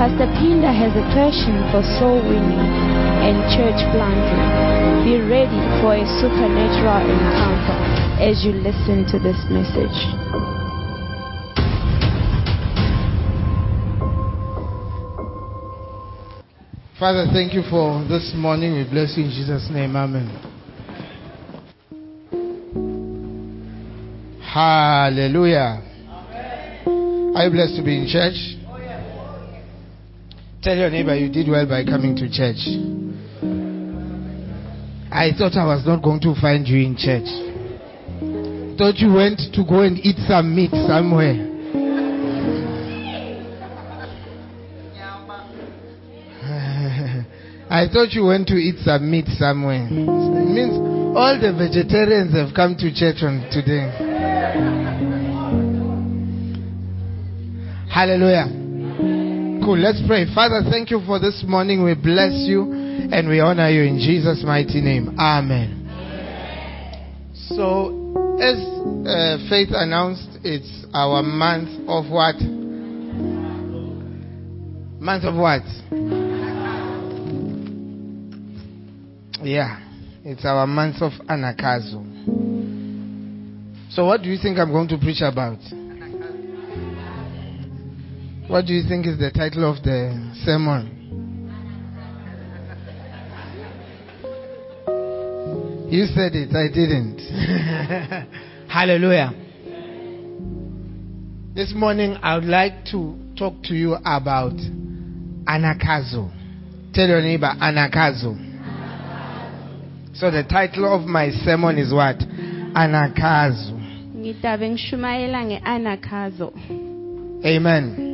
Pastor Pinda has a passion for soul winning and church planting. Be ready for a supernatural encounter as you listen to this message. Father, thank you for this morning. We bless you in Jesus' name. Amen. Hallelujah. Are you blessed to be in church? Tell your neighbor you did well by coming to church. I thought I was not going to find you in church. Thought you went to go and eat some meat somewhere. I thought you went to eat some meat somewhere. It means all the vegetarians have come to church on today. Hallelujah. Cool. Let's pray. Father, thank you for this morning. We bless you and we honor you in Jesus' mighty name. Amen. So, as uh, Faith announced, it's our month of what? Month of what? Yeah, it's our month of Anakazo. So, what do you think I'm going to preach about? What do you think is the title of the sermon? You said it, I didn't. Hallelujah. This morning, I would like to talk to you about Anakazo. Tell your neighbor, Anakazo. So the title of my sermon is what? Anakazo. Ngitabe ngishumayela nge-anakazo. Amen.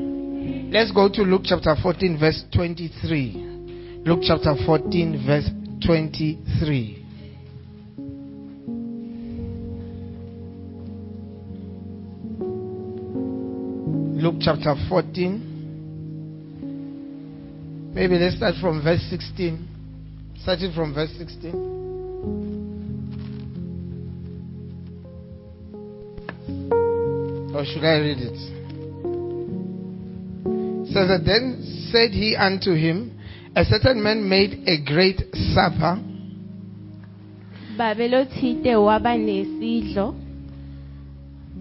Let's go to Luke chapter 14, verse 23. Luke chapter 14, verse 23. Luke chapter 14. Maybe let's start from verse 16. Starting from verse 16. Or should I read it? Says that then said he unto him, A certain man made a great supper. Babelothite waba nesidlo.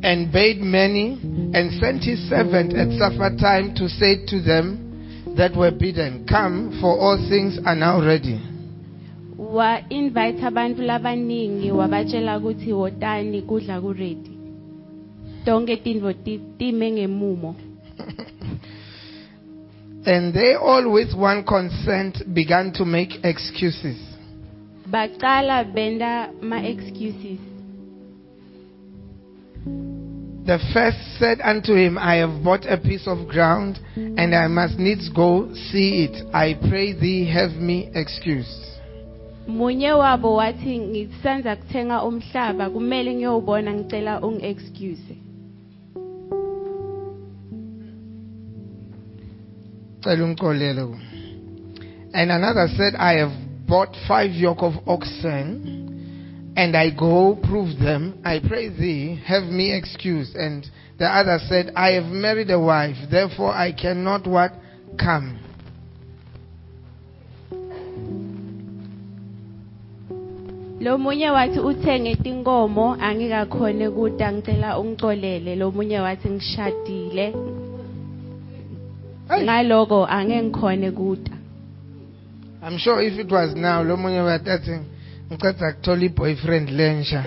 And bade many and sent his servant at supper time to say to them that were bidden, Come, for all things are now ready. wa-invite abantu labaningi wabatshela ukuthi wotani kudla kuredi. Tonke tintfo ti- time ngemumo And they all with one consent began to make excuses. bacala benta ma-excuses The first said unto him, I have bought a piece of ground, and I must needs go see it. I pray thee, have me excused. munye wabo wathi ngisanza kuthenga umhlaba kumele ngiyowubona ngicela ungi-excuse And another said, I have bought five yoke of oxen, and I go prove them. I pray thee, have me excused. And the other said, I have married a wife, therefore I cannot what? Come. wathi uthenge tinkomo kuta ngicela wathi ngishadile ngaloko angeke kuta I'm sure if it was now, lo munye watathi ngicela kuthola i-boyfriend lensha.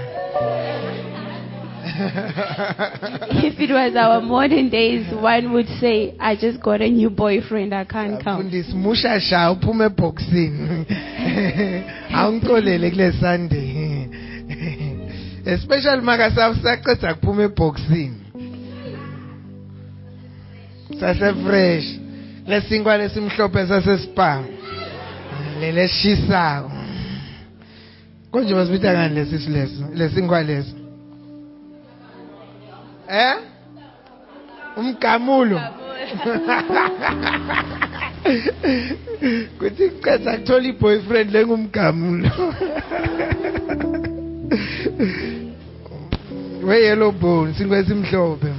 if it was our modern days one would say i just got a new boyfriend i can't come Mfundisi mushasha uphume eboxini. Awungixolele kule Sunday. Especially maka saceda kuphuma eboxini. Sase fresh. lesinkwa lesimhlophe sasespa leleshisako. Konje basibita ngani lesisu leso lesinkwa leso? Eh umgamulo. Kuthi ceda kuthola i-boyfriend lengumgamulo we-yellow bone sinkwe esimhlophe. so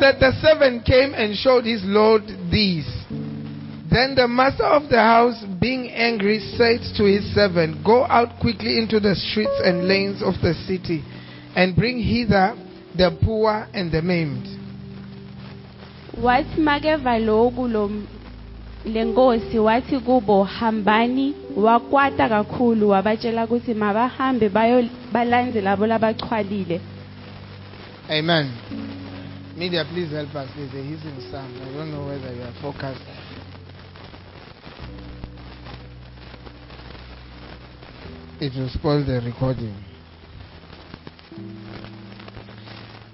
that the servant came and showed his lord these. Then the master of the house being angry said to his servant go out quickly into the streets and lanes of the city and bring hither the poor and the maimed. Wathi makeva loku lo lenkosi wathi kubo hambani. Wakwata kakhulu wabatshela ukuthi mabahambe balandze labo labachwalile Amen. Media, please help us. There's a hissing sound. I don't know whether you are focused. It will spoil the recording.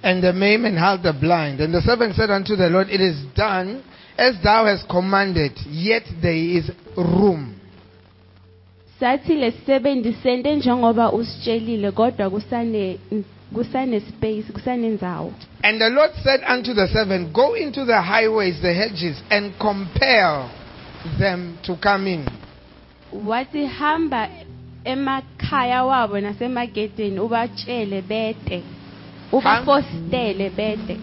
And the maimed and held the blind. And the servant said unto the Lord, It is done as thou hast commanded, yet there is room. sathi lesisebenzi sente njengoba usitshelile kodwa kusane kusane space kusanendzawo And the Lord said unto the servant, Go into the highways, the hedges, and compel them to come in. wathi hamba emakhaya wabo nasemagedeni ubatshele bete ubafostele bete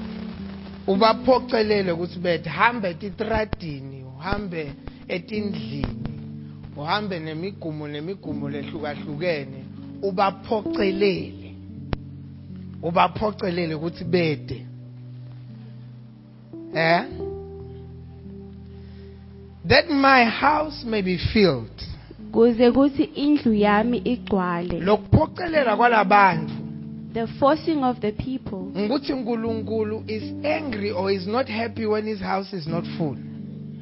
ubaphocelele ukuthi bethi hambe etitradini uhambe etindlini uhambe nemigumo nemigumo lehlukahlukene ubaphocelele. Ubaphocelele ukuthi bede. Eh? That my house may be filled. Kuze kuthi indlu yami igcwale. Lokuphocelela kwalabantu the forcing of the people. Ukuthi uNkulunkulu is angry or is not happy when his house is not full.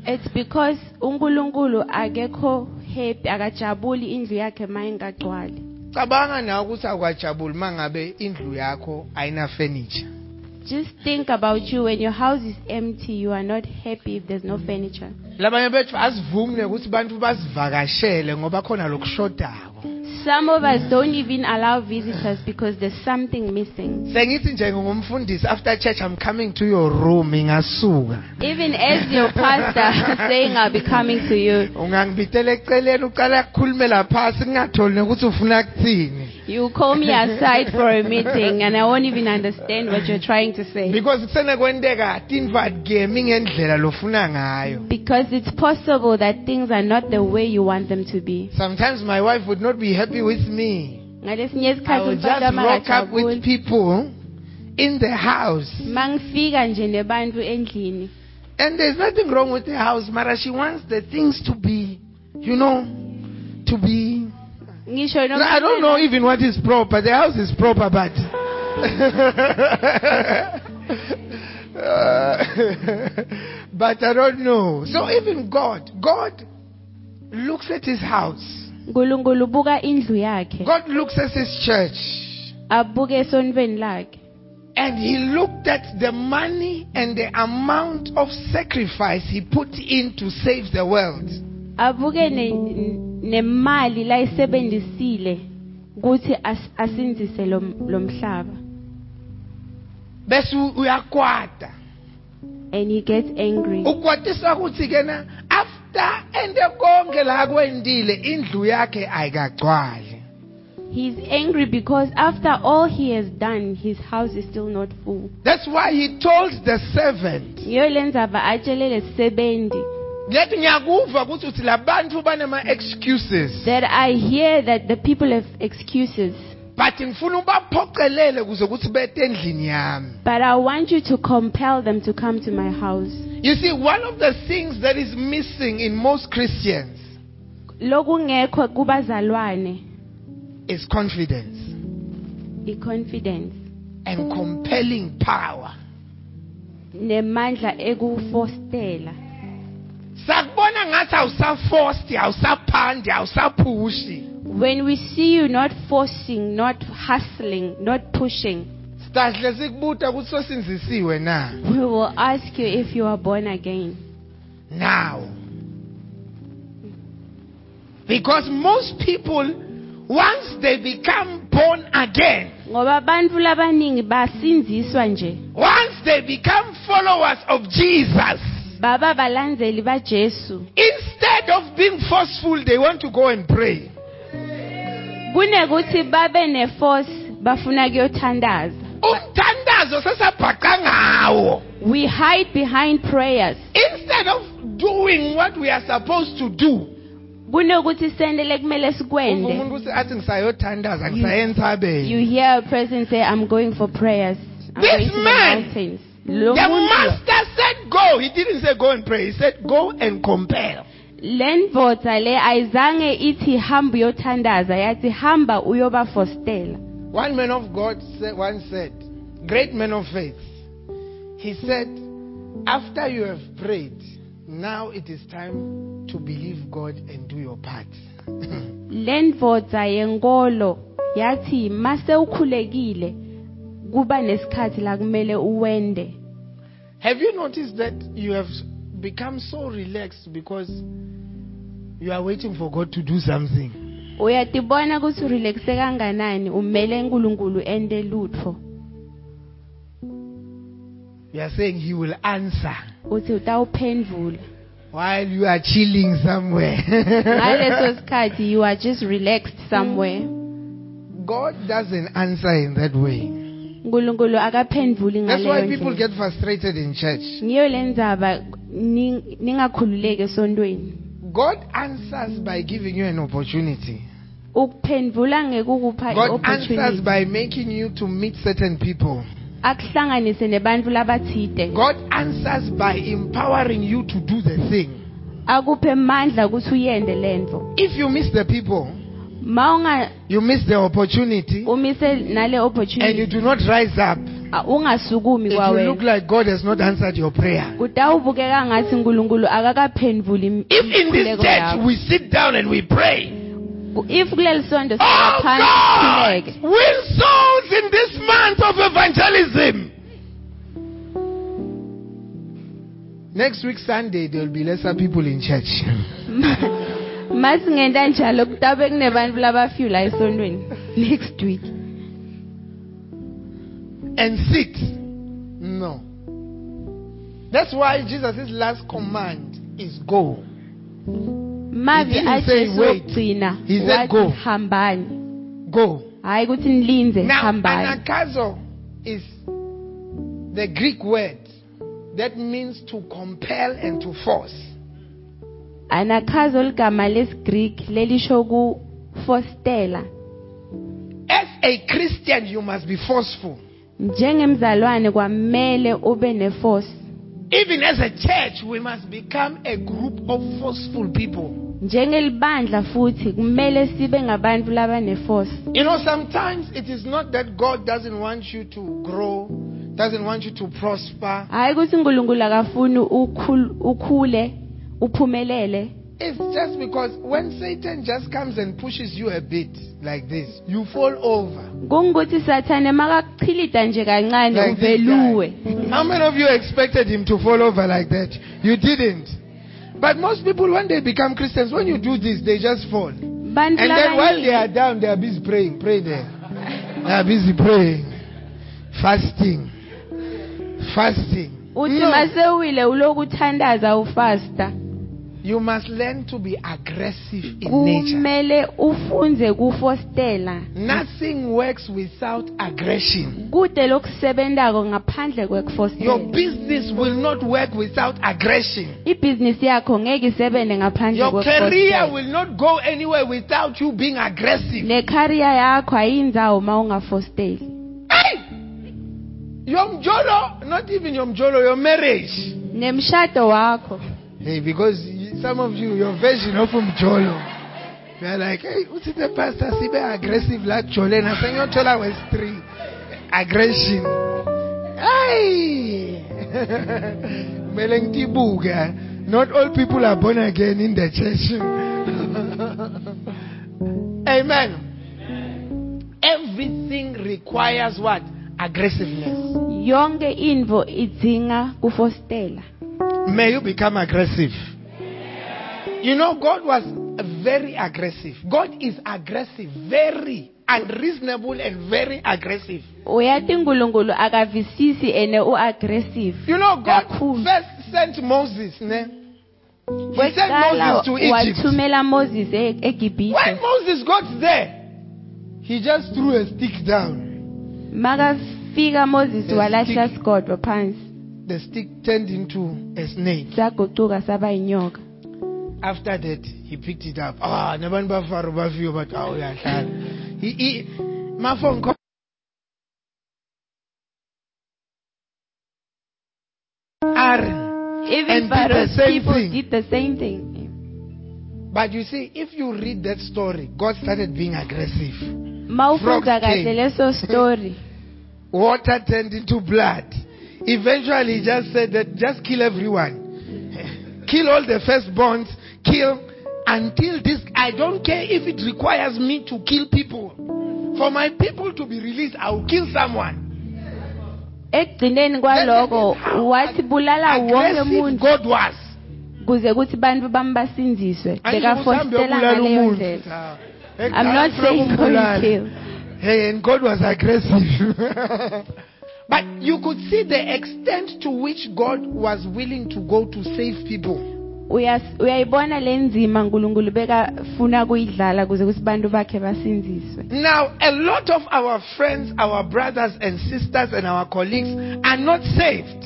It's because uNkulunkulu akekho happy akajabuli indlu yakhe mayingagcwali. Cabanga nawe ukuthi akwajabuli mangabe indlu yakho ayina furniture. Just think about you when your house is empty you are not happy if there's no furniture. Labanye bethu asivumi ukuthi bantu basivakashele ngoba khona lokushodako some of us don't even allow visitors because there's something missing. Sengithi nje ngumfundisi after church i'm coming to your room ngasuka even as your pastor saying i'll be coming to you. Ungangibitela eceleni uqala ukukhulumela phasi ngingatholi ukuthi ufuna kuthini you call me aside for a meeting and i won't even understand what you're trying to say. Because kusenekwenteka tintfo atikemi ngendlela lofuna ngayo. Because it's possible that things are not the way you want them to be. Sometimes my wife would not be happy with me. I will just rock up with people in the house. Mangifika nje nebantfu endlini. And there's nothing wrong with the house, Mara. She wants the things to be, you know, to be. Ngisho I don't know even what is proper. The house is proper, but. Uh, but I don't know. So even God, God looks at his house. nkulunkulu ubuka indlu yakhe God looks at his church. abuke esonweni lakhe And he looked at the money and the amount of sacrifice he put in to save the world. abuke nemali layisebenzisile ukuthi as- asinzise lo lo mhlaba. Bese uyakwata. and he gets angry. Ukwatisa ukuthi ke na after ende konke la kwendile indlu yakhe ayikagcwali. He's angry because after all he has done his house is still not full. That's why he told the servant yiyo le ndzaba atshelele sisebenzi lethi ngiyakuva ukuthi uthi labantu banama excuses. That i hear that the people have excuses. But ngifuna ubaphocelele kuze ukuthi bete endlini yami. But i want you to compel them to come to my house. You see one of the things that is missing in most christians lokungekho kubazalwane. is confidence. I-confidence and compelling power. Nemandla ekufostela sakubona ngathi awusaphandi awusaphushi. When we see you not forcing not hustling not pushing sikubuta ukuthi sosinzisiwe na? we will ask you if you are born again. Now. Because most people, once they become born again, ngoba bantfu labaningi basinziswa nje. once they become followers of Jesus, baba balandzeli bajesu instead of being forceful, they want to go and pray. kunekuthi babe neforce bafuna kuyothandaza Umthandazo sesabhaqa ngawo. we hide behind prayers Instead of doing what we are supposed to do. kunokuthi sendele kumele sikwende umuntu uthi athi ngisayothandaza You- ngisaye entsabeni. you hear a person say i'm going for prayers I'm This going to the man, The muntu- master said go. He didn't say go and pray. He said go and compel. le ndvodza le ayizange ithi hamba uyothandaza yathi hamba uyobafostela One man of God said, once said, great man of faith, he said, after you have prayed, now it is time to believe God and do your part. le ndvodza yenkolo yathi mase ukhulekile kuba nesikhathi la kumele uwende have you noticed that you have become so relaxed because you are waiting for God to do something? uyatibona kutsi urelaxe kanganani umele nkulunkulu ente lutfo You are saying He will answer uthi utawuphendvula while you are chilling somewhere. ngaleso sikhathi you are just relaxed somewhere God doesn't answer in that way. Nkulunkulu akaphendvuli That's why ngaleyo people ndlela get frustrated in church. ngiyo le ndzaba ni- ningakhululeki esontweni God answers by giving you an opportunity. ukuphendvula ngekukupha God answers i-opportunity by making you to meet certain people. akuhlanganise nebantfu labatsite God answers by empowering you to do the thing. akuphe mandla ukuthi uyende lento If you miss the people, ma unga you miss the opportunity, umise nale and you opportunity do not rise up, a- ungasukumi it will look kwawena like God has not answered your prayer. kutawubukeka ngathi nkulunkulu akakaphendvuli im- If in this imikhuleko church yakho. we sit down and we pray, Ku- if kuleli sonto oh sihlala phansi God, sikhuleke win souls in this month of evangelism. Next week, Sunday, there will be lesser people in church. masingenta njalo kutabe kunebantfu labafika la esontweni next week and sit. No. That's why Jesus' last command is go. mavi He didn't say ajesu wait. okugcina He said go. wathi hambani Go. hayi ukuthi nilinze Now, hambani anakazo is the Greek word that means to compel and to force. Anakhazo ligama lesigreek lelisho kufostela As a Christian, you must be forceful. njengemzalwane kwamele ube neforce Even as a church, we must become a group of forceful people. njengelibandla futhi kumele sibe ngabantu labaneforce You know, sometimes it is not that God doesn't want you to grow, doesn't want you to prosper. hayi ukuthi unkulunkulu akafuni ukhul- ukhule uphumelele It's just because when Satan just comes and pushes you a bit like this, you fall over. kungukuthi sathane makakuchilita nje kancane Like this uveluwe guy. How many of you expected him to fall over like that? You didn't. But most people, when they become Christians, when you do this, they just fall. And then while they labaningi are down, they are busy praying. Pray there. They are busy praying. Fasting. Fasting. uthi No. masewile uloku uthandaza ufasta You must learn to be aggressive in nature. kumele ufunze kufostela Nothing works without aggression. kude lokusebentako ngaphandle Your kwekufostela business will not work without aggression. ibhizinisi yakho ngeke isebente ngaphandle Your career kwekufostela will not go anywhere without you being aggressive. nekhariya yakho ayindzawo ma ungafosteli Hey! Your mjolo, not even your your marriage. nemshado wakho Hey, because some of you, your version of mjolo, they're like, hey, what's it the pastor? Sibe aggressive like jole. Na senyo chola was three. Aggression. Hey! Meleng tibuga. Not all people are born again in the church. Amen. Everything requires what? Aggressiveness. yonke intfo idzinga kufostela May you become aggressive. You know, God was very aggressive. God is aggressive, very unreasonable and very aggressive. uyathi nkulunkulu akavisisi ene u-aggressive You know, God Kakhulu. first sent Moses, ne? He sent Moses to Egypt. wathumela moses e- When Moses got there, he just threw a stick down. makafika moses The walahla stick. phansi The stick turned into a snake. sagucuka saba yinyoka After that, he picked it up. Ah, nabantu bafaro awu uyahlala. He, he, my phone call. Aaron. even And did the people thing. did the same thing But you see, if you read that story, God started being aggressive. mawufunda Frogs came. story Water turned into blood. Eventually, he just said that just kill everyone. Kill all the firstborns. Kill until this. I don't care if it requires me to kill people. For my people to be released, I will kill someone. ekugcineni kwaloko wathi bulala wonke Aggressive umuntu God was. kuze kuthi bantu bami basinziswe Angisho bekafostela ngaleyo ndlela i'm not saying go kill Hey, and God was aggressive. but you could see the extent to which God was willing to go to save people. Uyas- uyayibona le nzima nkulunkulu bekafuna kuyidlala kuze kuthi bantu bakhe basinziswe Now, a lot of our friends, our brothers and sisters, and our colleagues are not saved.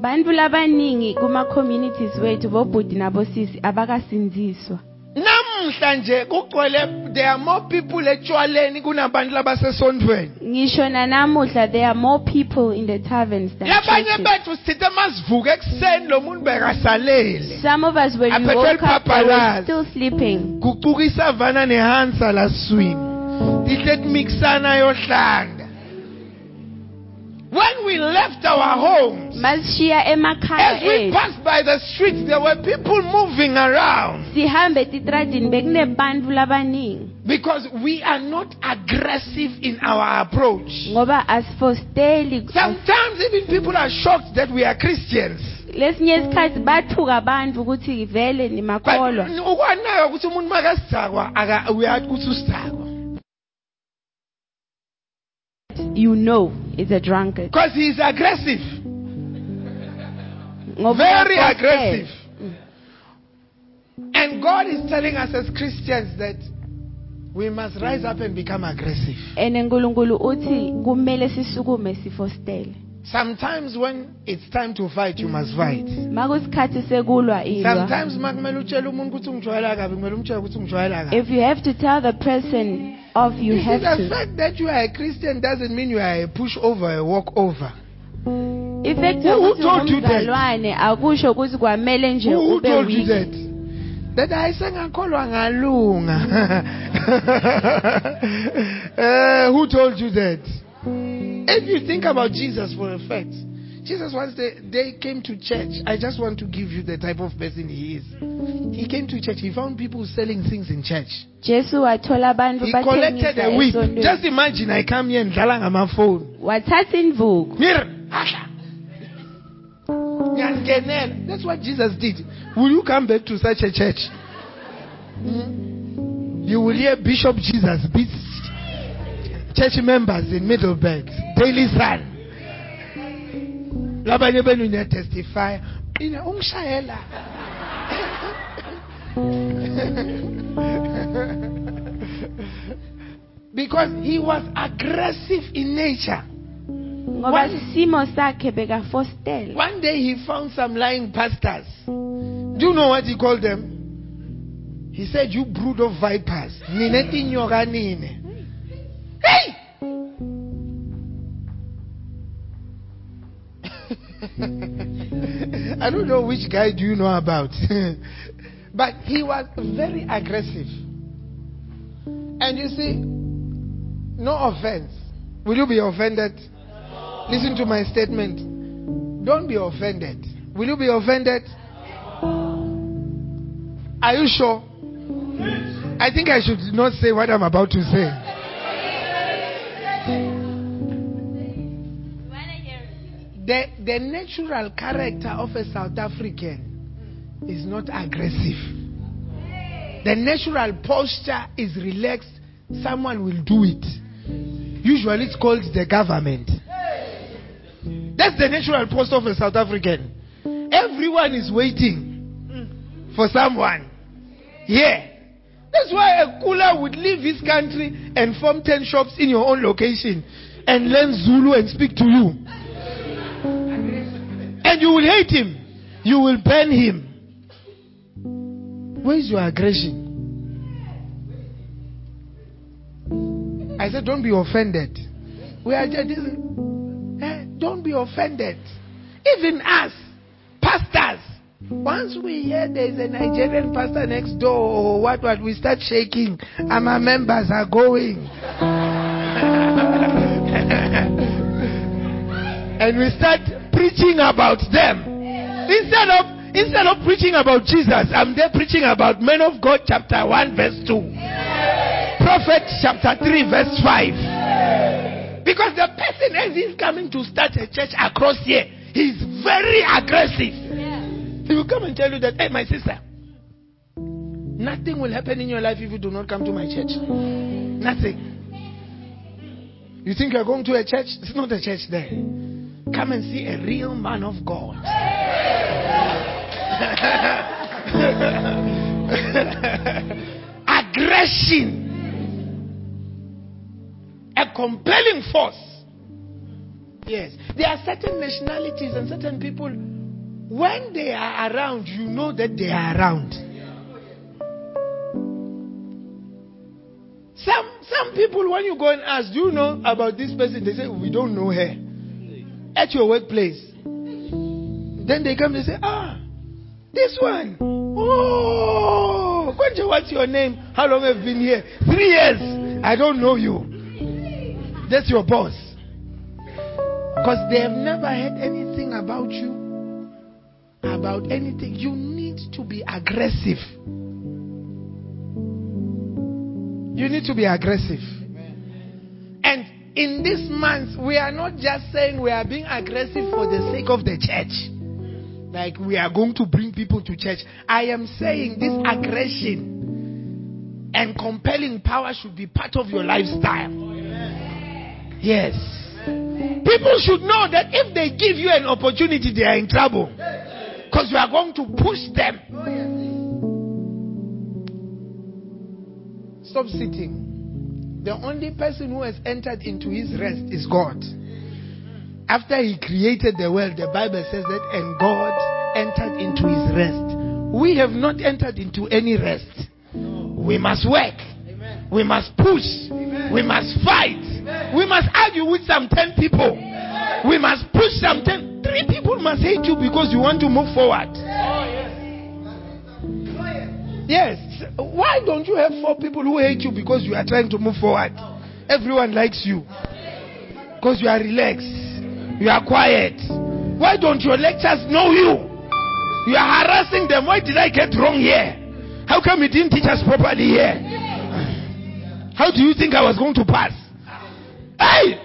bantu labaningi kuma-communities wethu bobhudi nabosisi abakasinziswa Namuhla nje kugcwele there are more people etshwaleni kunabantu labasesondweni. ngisho nanamuhla there are more people in the taverns than Labanye bethu sithe masivuka ekuseni lo muntu bekasalele. some of us when we woke up they were still sleeping Kuquka isavana nehansa laswini. Tihle kumixana yohlanga. When we left our homes, as we passed by the streets, there were people moving around. sihambe titradini bekunebantu labaningi Because we are not aggressive in our approach. Sometimes even people are shocked that we are Christians. lesinye isikhathi bathuka abantu ukuthi vele nimakholwa ukwanaka ukuthi umuntu makasizakwa aka uyathi you know it's a drunkard Because he is aggressive. Very aggressive. Mm. And God is telling us as Christians that we must rise up and become aggressive. Ene nkulunkulu uthi kumele sisukume sifostele Sometimes when it's time to fight, you must fight. makusikhathi sekulwa ilwa Sometimes makumele utshele umuntu ukuthi ungijwayela kabi, kumele umtshele ukuthi ungijwayela kabi. if you have to tell the person off you You see, have the to The fact that you are a Christian doesn't mean you are a pushover, a walkover. effect Who- who told you that? akusho ukuthi kwamele nje Who, told you that? That I sengakholwa ngalunga. Eh, who told you that? If you think about Jesus for a fact, Jesus once they, they came to church. I just want to give you the type of person he is. He came to church. He found people selling things in church. jesu wathola abantu He collected a whip. Just imagine I come here and my phone. wathatha indvuku Mir, hasha. Ngiyangenela. That's what Jesus did. Will you come back to such a church? Hmm? You will hear Bishop Jesus beats church members in Middelburg, Daily Sun. Labanye benu niya testify. Ina ungishayela. because he was aggressive in nature. ngoba isimo sakhe bekafostela One day he found some lying pastors. Do you know what he called them? He said, You brood of vipers. Nine tinyoka nine. Hey! I don't know which guy do you know about. but he was very aggressive. And you see, no offense. Will you be offended? Listen to my statement. Don't be offended. Will you be offended? Are you sure? I think I should not say what I'm about to say. The, the natural character of a South African is not aggressive. The natural posture is relaxed. Someone will do it. Usually it's called the government. That's the natural posture of a South African. Everyone is waiting for someone. Yeah. That's why a cooler would leave his country and form 10 shops in your own location and learn Zulu and speak to you. And you will hate him. You will burn him. Where is your aggression? I said, don't be offended. We are just, eh, don't be offended. Even us, pastors, once we hear there's a Nigerian pastor next door or what, what, we start shaking. And our members are going. and we start preaching about them. Instead of instead of preaching about Jesus, I'm there preaching about men of God chapter 1 verse 2. Prophet chapter 3 verse 5. Because the person as he's coming to start a church across here, he's very aggressive. He will come and tell you that, hey my sister, nothing will happen in your life if you do not come to my church. Nothing. You think you're going to a church? It's not a church there. Come and see a real man of God. Aggression. A compelling force. Yes. There are certain nationalities and certain people, when they are around, you know that they are around. Some some people, when you go and ask, do you know about this person? They say, we don't know her. At your workplace. Then they come and say, ah, this one. Oh, what's your name? How long have you been here? Three years. I don't know you. That's your boss. Because they have never heard anything about you, about anything. You need to be aggressive. You need to be aggressive. And in this month, we are not just saying we are being aggressive for the sake of the church. Like we are going to bring people to church. I am saying this aggression and compelling power should be part of your lifestyle. Yes. People should know that if they give you an opportunity, they are in trouble. Because you are going to push them. Stop sitting. The only person who has entered into his rest is God. After he created the world, the Bible says that, and God entered into his rest. We have not entered into any rest. We must work. We must push. We must fight. We must argue with some 10 people. We must push some 10. Three people must hate you because you want to move forward. Yes. Why don't you have four people who hate you because you are trying to move forward? Everyone likes you. Because you are relaxed. You are quiet. Why don't your lecturers know you? You are harassing them. Why did I get wrong here? How come you didn't teach us properly here? How do you think I was going to pass? Hey!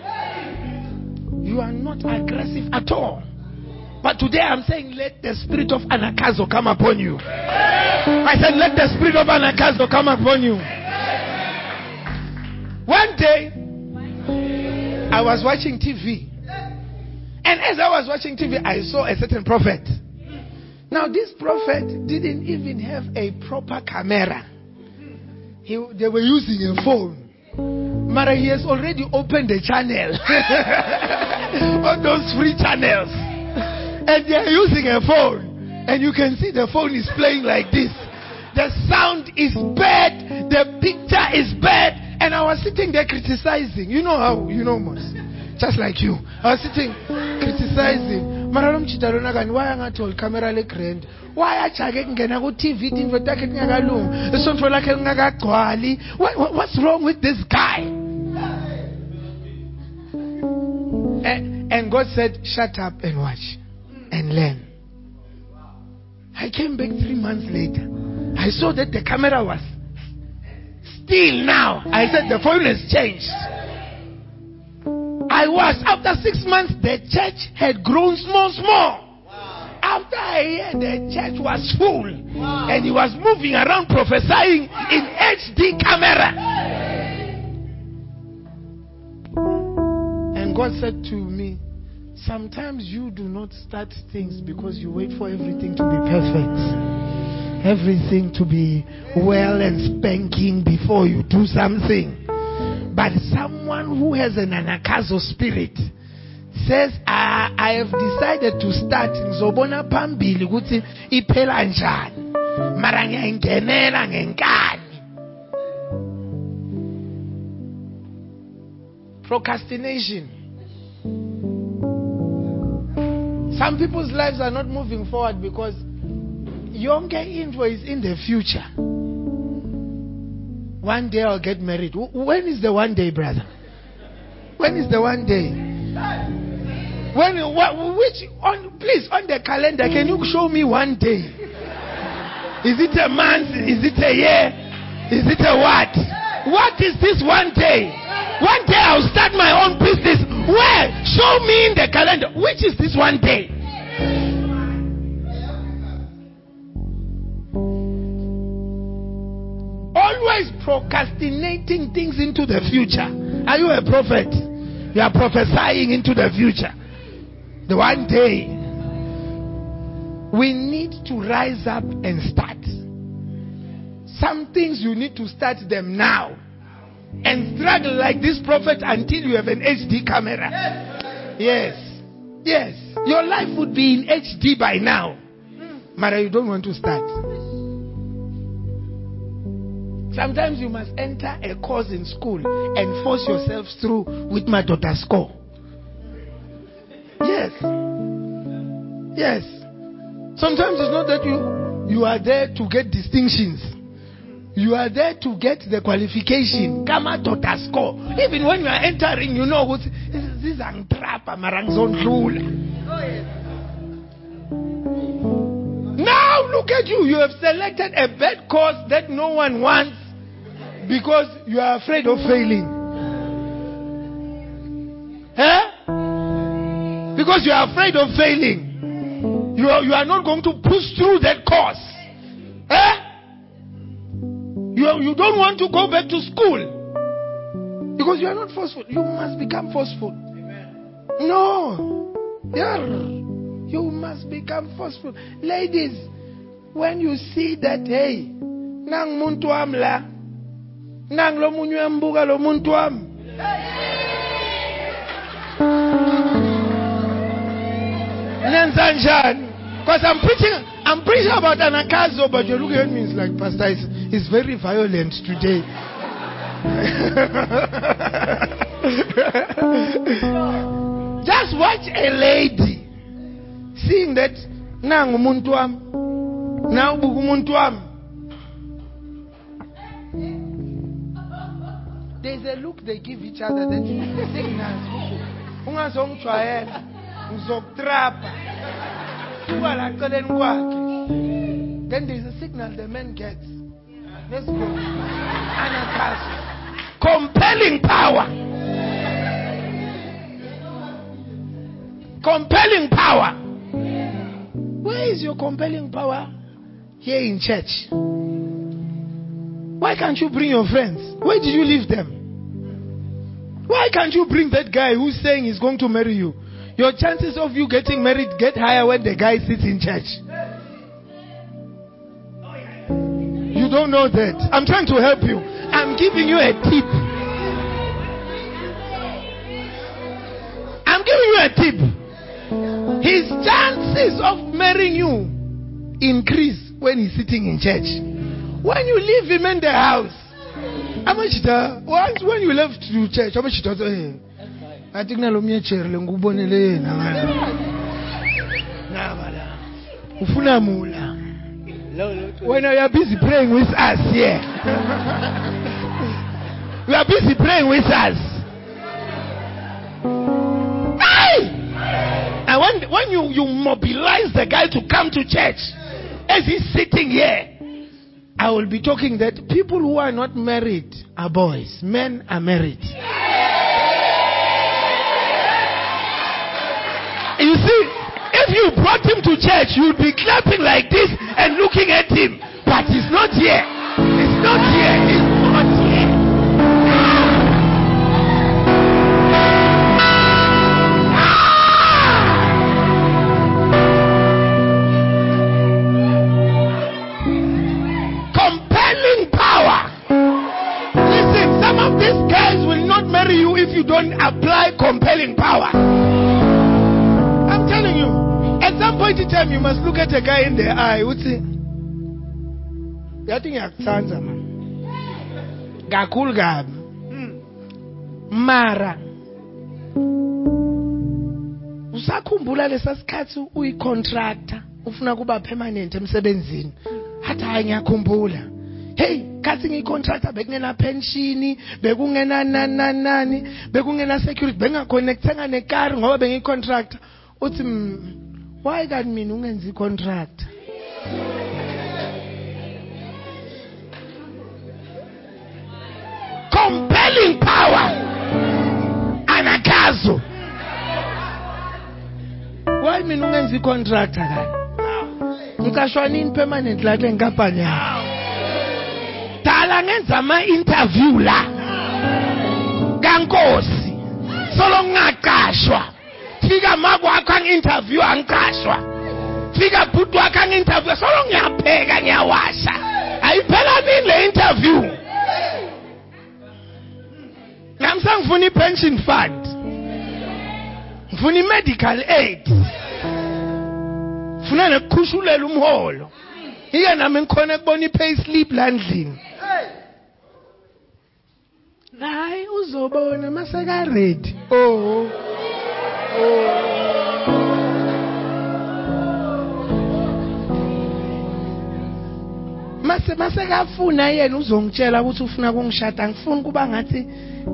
You are not aggressive at all. But today I'm saying, let the spirit of anagkazo come upon you. I said, let the spirit of anagkazo come upon you. One day, I was watching TV. And as I was watching TV, I saw a certain prophet. Now, this prophet didn't even have a proper camera. He, they were using a phone. Mara, he has already opened the channel. All those free channels. And they are using a phone. And you can see the phone is playing like this. The sound is bad. The picture is bad. And I was sitting there criticizing. You know how, you know most. Just like you. I was sitting criticizing. mara lo mchitalo kani why camera le-grand why ajake kungena ku-tv tintfo takhe tingakalungi isontfo lakhe lingakagcwali what's wrong with this guy and, and god said shut up and watch and learn i came back three months later i saw that the camera was still now i said the phone has changed I was. After six months, the church had grown small, small. After a year, the church was full. And he was moving around prophesying in HD camera. And God said to me, Sometimes you do not start things because you wait for everything to be perfect. Everything to be well and spanking before you do something. But someone who has an anakazo spirit says I, I have decided to start ngizobona phambili ukuthi iphela njani procrastination some people's lives are not moving forward because yonke info is in the future one day I'll get married. When is the one day, brother? When is the one day? When which on please on the calendar can you show me one day? Is it a month? Is it a year? Is it a what? What is this one day? One day I'll start my own business. Where? Show me in the calendar. Which is this one day? always procrastinating things into the future. Are you a prophet? You are prophesying into the future. The one day, we need to rise up and start. Some things you need to start them now and struggle like this prophet until you have an HD camera. Yes. Yes. Your life would be in HD by now. Mara, you don't want to start. Sometimes you must enter a course in school and force yourself through with my daughter's score. Yes. Yes. Sometimes it's not that you you are there to get distinctions. You are there to get the qualification. Kama daughter score. Even when you are entering, you know what this is antrapa marangzondlula. Now look at you. You have selected a bad course that no one wants because you are afraid of failing. Huh? Because you are afraid of failing. You are, you are not going to push through that course. Huh? You, are, you don't want to go back to school. Because you are not forceful. You must become forceful. No. Yeah. You must become forceful. Ladies, when you see that, hey, nang muntu amla, nang lo munye uyambuka lo muntu nenza njani because i'm preaching i'm preaching about anakazo but you're looking at me it's like pastor it's, it's very violent today. Just watch a lady seeing that nangu umuntu wami na umuntu wami. There's a look they give each other that signals ungazongijwayela uba la celeni kwakhe. Then there's a signal the man gets. Let's go. Anakazo compelling power. Compelling power. Where is your compelling power? Here in church. Why can't you bring your friends? Where did you leave them? Why can't you bring that guy who's saying he's going to marry you your chances of you getting married get higher when the guy sits in church. You don't know that. I'm trying to help you. I'm giving you a tip. I'm giving you a tip. His chances of marrying you increase when he's sitting in church. When you leave him in the house, amachita uh, once when you left to church, how amachita say, eh? I think nalomnye chair ngubonele yena ngala. Nabala. Ufuna mula. When you are busy praying with us here. you are busy praying with us. Hey! And when, when you, you mobilize the guy to come to church, as he's sitting here, I will be talking that people who are not married are boys, men are married. You see, if you brought him to church, you'd be clapping like this and looking at him. But he's not here. He's not here. At some point in time, you must look at a guy in the eye. What's it? yathi ngiyakuthanda ma kakhulu kabi mara. Usakhumbula lesa sikhathi uyicontractor ufuna kuba permanent emsebenzini. Hathi hayi ngiyakhumbula. Hey khathi ngiyicontractor bekungena pension bekungena nani nani nani bekungena security bengaconnectenga nekari ngoba bengiyicontractor uthi "Mm, why kanti mina ungenza icontract compelling power. Anakazo. Why mina ungenza icontracta kani ngicashwa nini permanent la kule nkampani dala ngenza ama-interview la. Kankosi. Solo ngingaqashwa fika makwakho angi-interview angicashwa fika bhuti wakho angi-interview solo ngiyapheka ngiyawasha. Ayiphela nini le interview. Nami sengifuna i-pension fund. Ngifuna i-medical aid. Ngifuna nekukhushulela umholo. Ike nami ngikhona kubona i-pay slip la ndlini hayi uzobona masekaredi. Oh. Mase masekafuna yena uzongitshela ukuthi ufuna kungishada angifuni kuba ngathi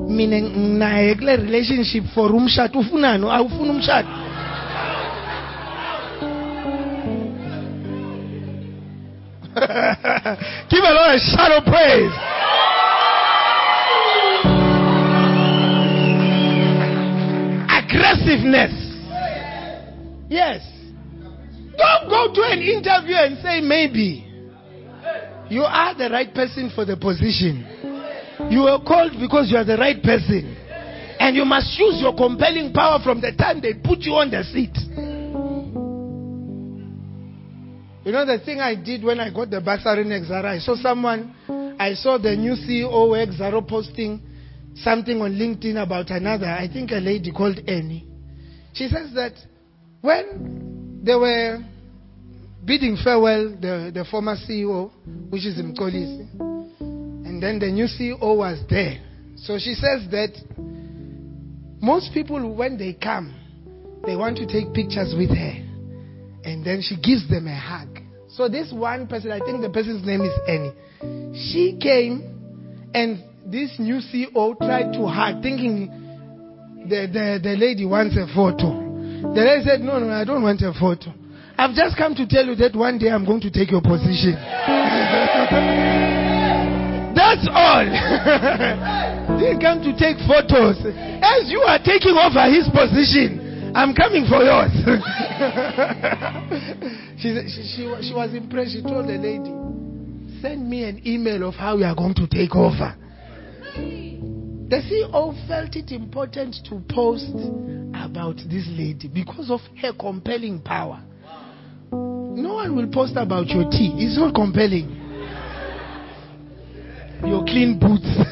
mina nginaye kule relationship for umshado ufunani awufuna umshado Give a Lord a shout of praise. Aggressiveness. Yes. Don't go to an interview and say maybe. You are the right person for the position. You were called because you are the right person. And you must use your compelling power from the time they put you on the seat. You know the thing I did when I got the bursary in Exxaro? I saw someone, I saw the new CEO Exxaro posting something on LinkedIn about another, I think a lady called Annie. She says that when they were bidding farewell, the, the former CEO, which is Mxolisi, and then the new CEO was there. So she says that most people, when they come, they want to take pictures with her. And then she gives them a hug. So this one person, I think the person's name is Annie. She came and this new CEO tried to hug, thinking the, the, the lady wants a photo. The lady said, No, no, I don't want a photo. I've just come to tell you that one day I'm going to take your position. That's all. Didn't come to take photos. As you are taking over his position, I'm coming for yours. she, she, she, she was impressed. She told the lady, Send me an email of how you are going to take over. The CEO felt it important to post about this lady because of her compelling power. No one will post about your tea. It's not compelling. Your clean boots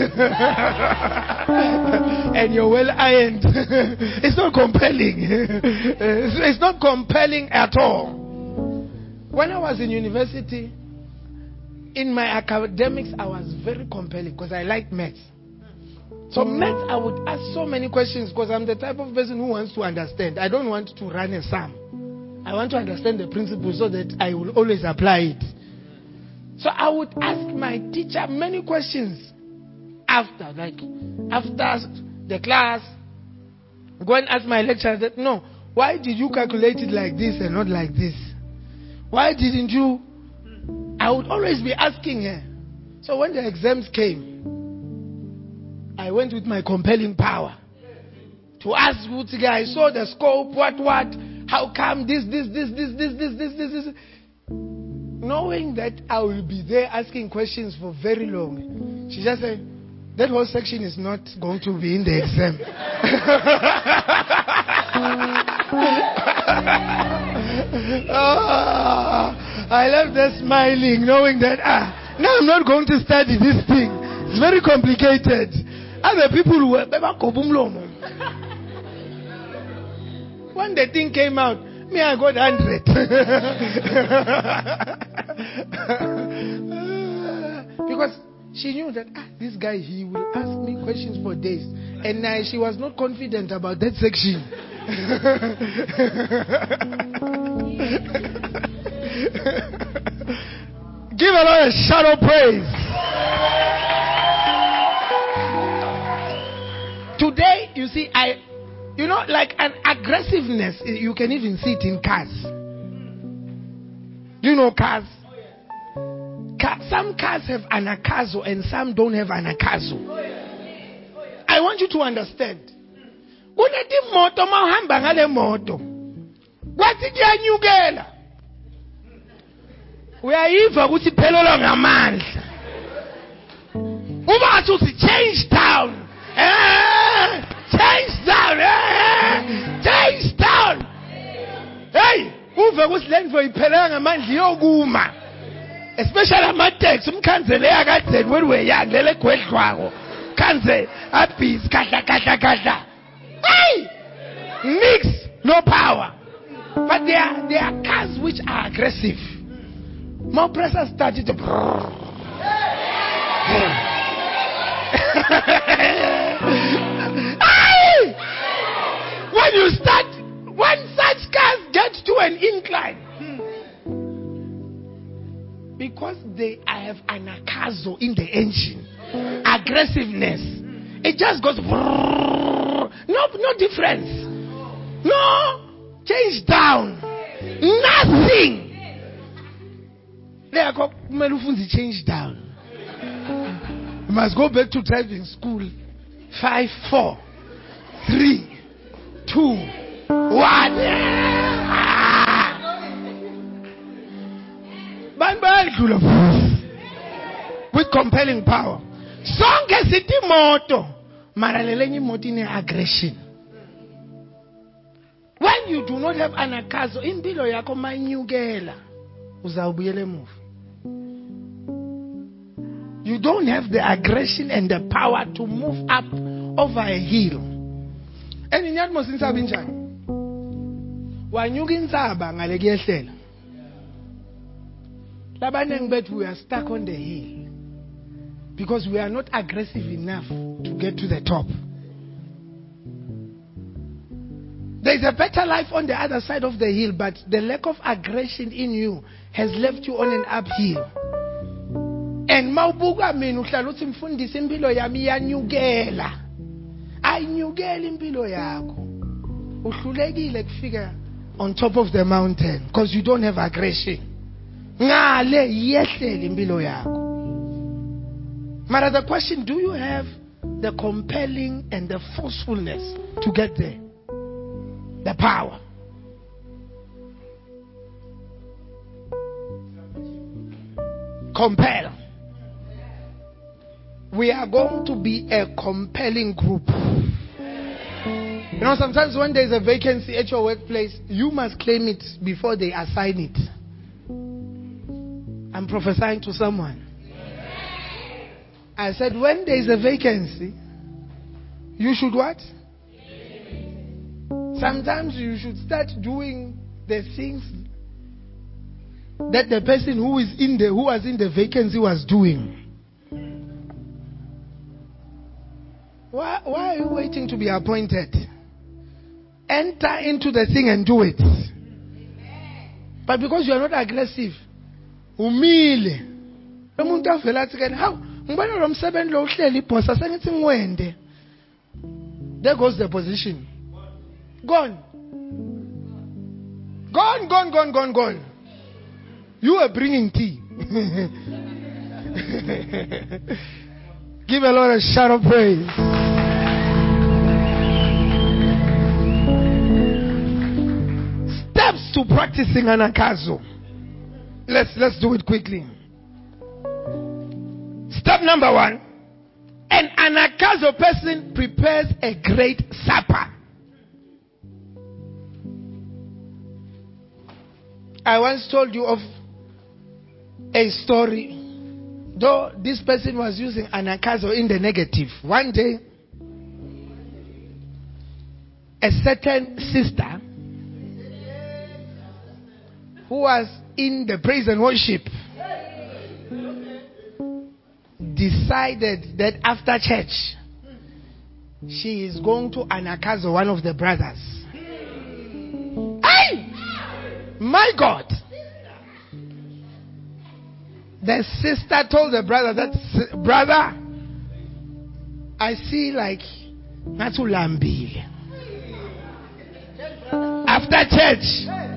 and your well ironed. it's not compelling. It's not compelling at all. When I was in university, in my academics, I was very compelling because I liked maths. So maths, I would ask so many questions because I'm the type of person who wants to understand. I don't want to run a sum. I want to understand the principle so that I will always apply it. So I would ask my teacher many questions after, like after the class. Go and ask my lecturer that no, why did you calculate it like this and not like this? Why didn't you? I would always be asking her. So when the exams came, I went with my compelling power to ask Wutsiga. I saw the scope, what, what, How come this, this, this, this, this, this, this, this, this? Knowing that I will be there asking questions for very long, she just said, that whole section is not going to be in the exam. oh, I left there smiling, knowing that ah, now I'm not going to study this thing. It's very complicated. Other people were when the thing came out, me I got hundred. because she knew that ah, this guy he will ask me questions for days, and uh, she was not confident about that section. Give a lot of shout of praise. Today, you see, I, you know, like an aggressiveness, eh, you can even see it in cars. Do you know cars? some cars have anagkazo and some don't have anagkazo. I want you to understand. moto ma uhamba ngale moto kwathi kuyanyukela uyayiva ukuthi phelelwa ngamandla uma ngathi uthi change down eh, change down eh, change down. Hey uve ukuthi le ndvo iphelelwa ngamandla iyokuma. Especially amateksi umkhanzele yakadzeni when we're young lele gwedlwako. Khanze abhizi kahla kahla kahla hey mix no power. But there are, there are cars which are aggressive. More pressure started to hey! when you start when such cars get to an incline hmm, because they have an anagkazo in the engine, aggressiveness. It just goes. No, no difference. No change down. Nothing. Kumele change down. You must go back to driving school. Five, four, three, two, one. Ah! with compelling power. Sonke sitimoto mara lelenye imoto ine-aggression when you do not have anagkazo impilo yakho manyukela. Uzawubuyela emuva you don't have the aggression and the power to move up over a hill. And inyatmos insaba injani wanyuka insaba ngale kuyehlela labanengi bethu we are stuck on the hill because we are not aggressive enough to get to the top. There is a better life on the other side of the hill but the lack of aggression in you has left you on an uphill and mawubuka mina uhlala uthi mfundisi impilo yami iyanyukela ayinyukela impilo yakho. Uhlulekile kufika on top of the mountain because you don't have aggression. Ngale yehlele impilo yakho. Mara the question do you have the compelling and the forcefulness to get there? The power. Compel we are going to be a compelling group you know sometimes when there's a vacancy at your workplace you must claim it before they assign it I'm prophesying to someone. I said, when there is a vacancy, you should what? Sometimes you should start doing the things that the person who is in the who was in the vacancy was doing. Why, why are you waiting to be appointed? Enter into the thing and do it. But because you are not aggressive, umile. Umuntu avela athi kena hawu ngibona lo msebenzi lo uhleli ibhosa sengithi ngiwende. There goes the position. Gone. Gone gone gone gone gone. You are bringing tea. Give a lot of shout of praise to practicing anagkazo. Let's let's do it quickly. Step number one. An anagkazo person prepares a great supper. I once told you of a story. Though this person was using anagkazo in the negative. One day, a certain sister who was in the praise and worship decided that after church she is going to anagkazo one of the brothers. Hey! My God! The sister told the brother that brother, I see like Natulambile. After church,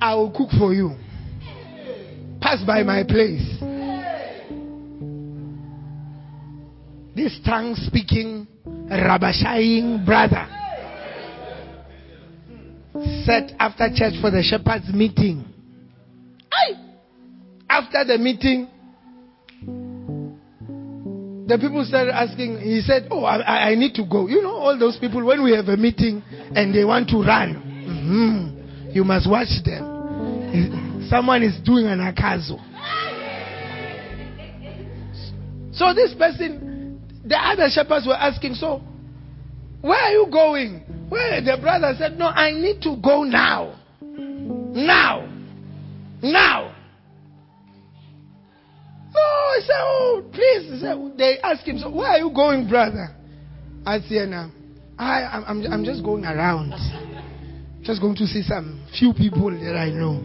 I will cook for you. Pass by my place. This tongue speaking, rabashaying brother set after church for the shepherd's meeting. After the meeting, the people started asking. He said, Oh, I, I, need to go. You know, all those people, when we have a meeting and they want to run, mm-hmm, you must watch them. Someone is doing an akazo. So this person, the other shepherds were asking, So, where are you going? Where? The brother said, No, I need to go now. Now. Now. Oh, he said, Oh, please. Said, they asked him, So, where are you going, brother? I said, now, I, I'm, I'm just going around. Just going to see some few people that I know.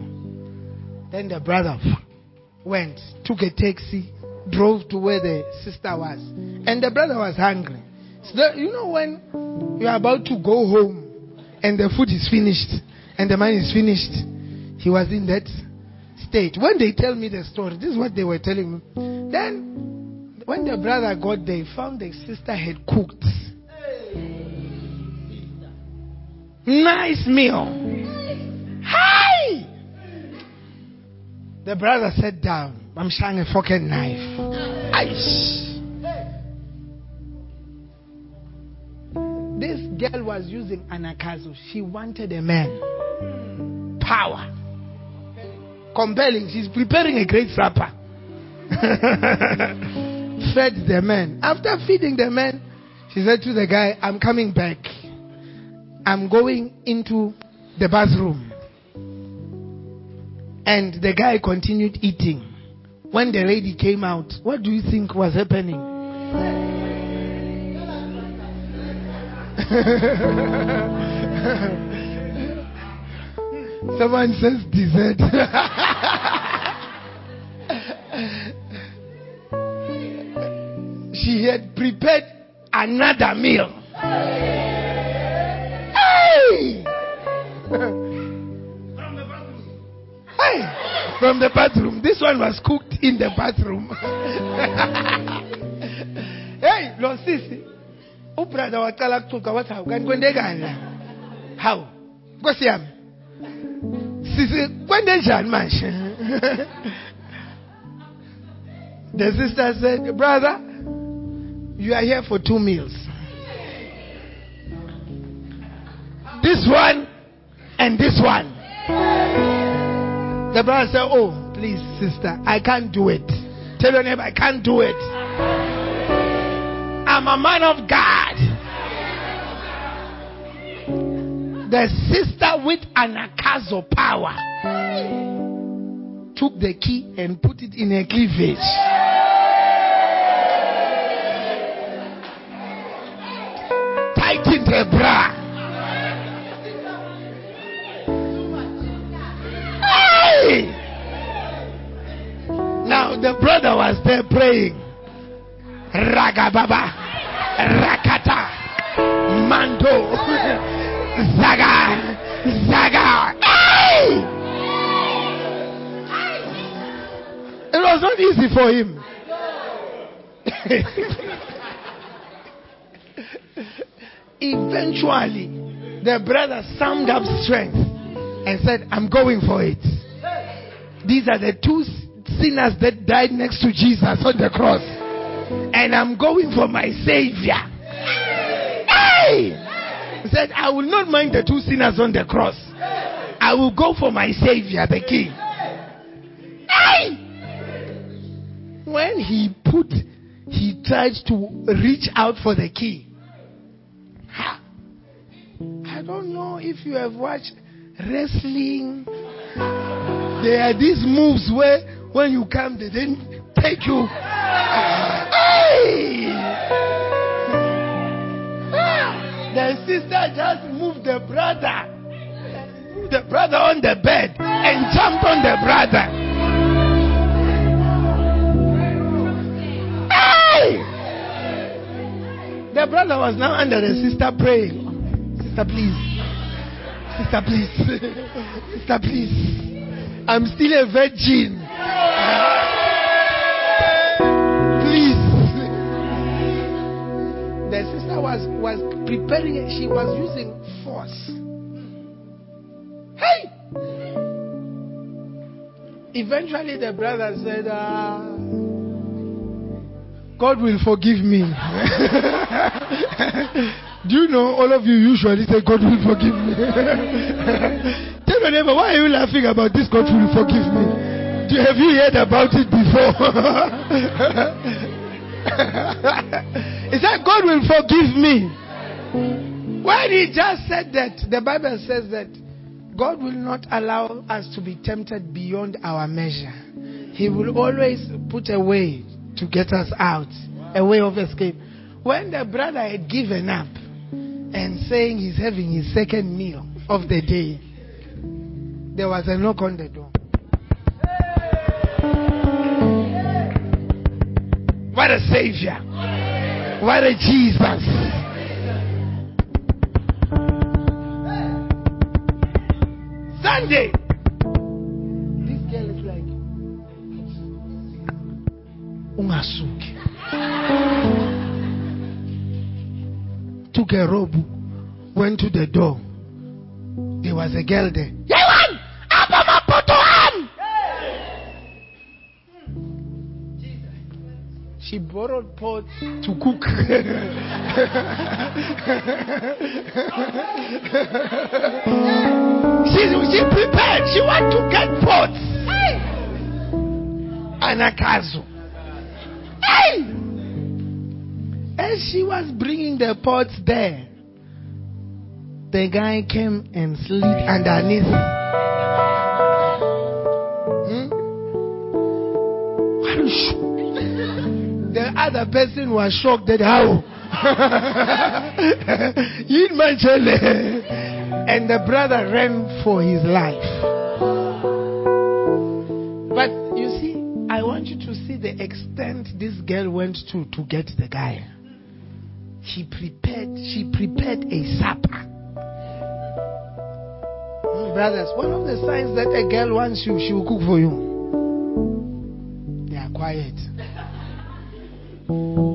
Then the brother went, took a taxi, drove to where the sister was. And the brother was hungry. So the, you know when you are about to go home and the food is finished and the man is finished, he was in that state. When they tell me the story, this is what they were telling me. Then, when the brother got there, he found the sister had cooked. Nice meal. Hi! The brother sat down. I'm showing a fucking knife. Ice. This girl was using anagkazo. She wanted a man. Power compelling. She's preparing a great supper. Fed the man. After feeding the man, she said to the guy, I'm coming back. I'm going into the bathroom. And the guy continued eating. When the lady came out, what do you think was happening? Someone says dessert. she had prepared another meal. Hey! From the bathroom. This one was cooked in the bathroom. hey, lo sisi. Ubrada waqala kucuka wathi awukani kwendekani la? How? Nkosi yami. Sisi kwendenjani manje? The sister said, Brother, you are here for two meals. This one and this one. The brother said, Oh, please, sister, I can't do it. Tell your neighbor, I can't do it. I'm a man of God. The sister with anagkazo power took the key and put it in a cleavage. Tightened her bra. The brother was there praying. Ragababa, Rakata, Mando, Zaga, Zaga. Hey! It was not easy for him. Eventually, The brother summed up strength and said, I'm going for it. These are the two sinners that died next to Jesus on the cross. And I'm going for my Savior. Hey! He said, I will not mind the two sinners on the cross. I will go for my Savior, the King. Hey! When he put, he tried to reach out for the key. I don't know if you have watched wrestling. There are these moves where when you come, they didn't take you. Hey! The sister just moved the brother. Moved the brother on the bed and jumped on the brother. The brother was now under the sister praying. Sister, please. Sister, please. Sister, please. I'm still a virgin. Please. The sister was, was preparing, she was using force. Hey! Eventually, the brother said, uh, God will forgive me. Do you know all of you usually say, God will forgive me? Tell your neighbor, why are you laughing about this? God will forgive me. Do, have you heard about it before? he said, God will forgive me. When he just said that, the Bible says that God will not allow us to be tempted beyond our measure. He will always put a way to get us out, a way of escape. When the brother had given up, and saying he's having his second meal of the day, there was a knock on the door. What a savior! What a Jesus! Sunday! This girl is like Ungasuki. took a robe, went to the door. There was a girl there. She borrowed pots to cook. she, she prepared. She went to get pots. Anagkazo. Hey! As she was bringing the pots there, the guy came and slid underneath. Hmm? The other person was shocked that how. You imagine and the brother ran for his life. But you see, I want you to see the extent this girl went to to get the guy. She prepared, she prepared a supper. Brothers, one of the signs that a girl wants you, she will cook for you. They are quiet.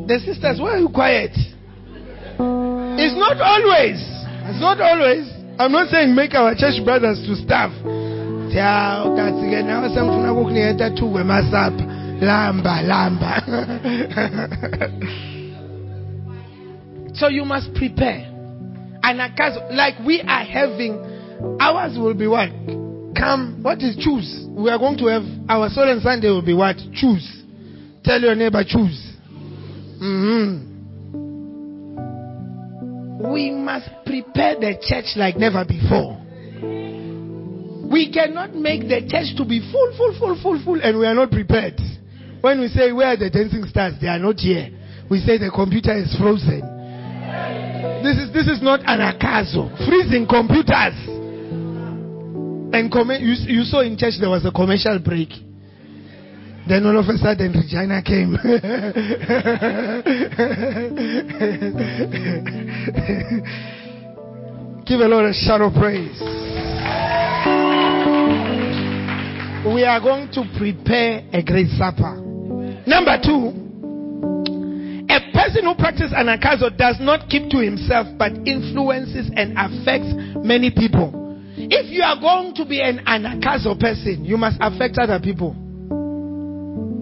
The sisters, why are you quiet? It's not always. It's not always. I'm not saying make our church brothers to starve. Lamba, lamba. So you must prepare. And like we are having, ours will be what? Come, what is choose? We are going to have our and Sunday will be what? Choose. Tell your neighbor, choose. Mm-hmm. We must prepare the church like never before. We cannot make the church to be full, full, full, full, full, and we are not prepared. When we say, Where are the dancing stars? They are not here. We say the computer is frozen. This is this is not an akazo. Freezing computers. And com- you, you saw in church there was a commercial break. Then all of a sudden Regina came. Give a Lord a shout of praise. We are going to prepare a great supper. Number two, a person who practices anagkazo does not keep to himself but influences and affects many people. If you are going to be an anagkazo person, you must affect other people.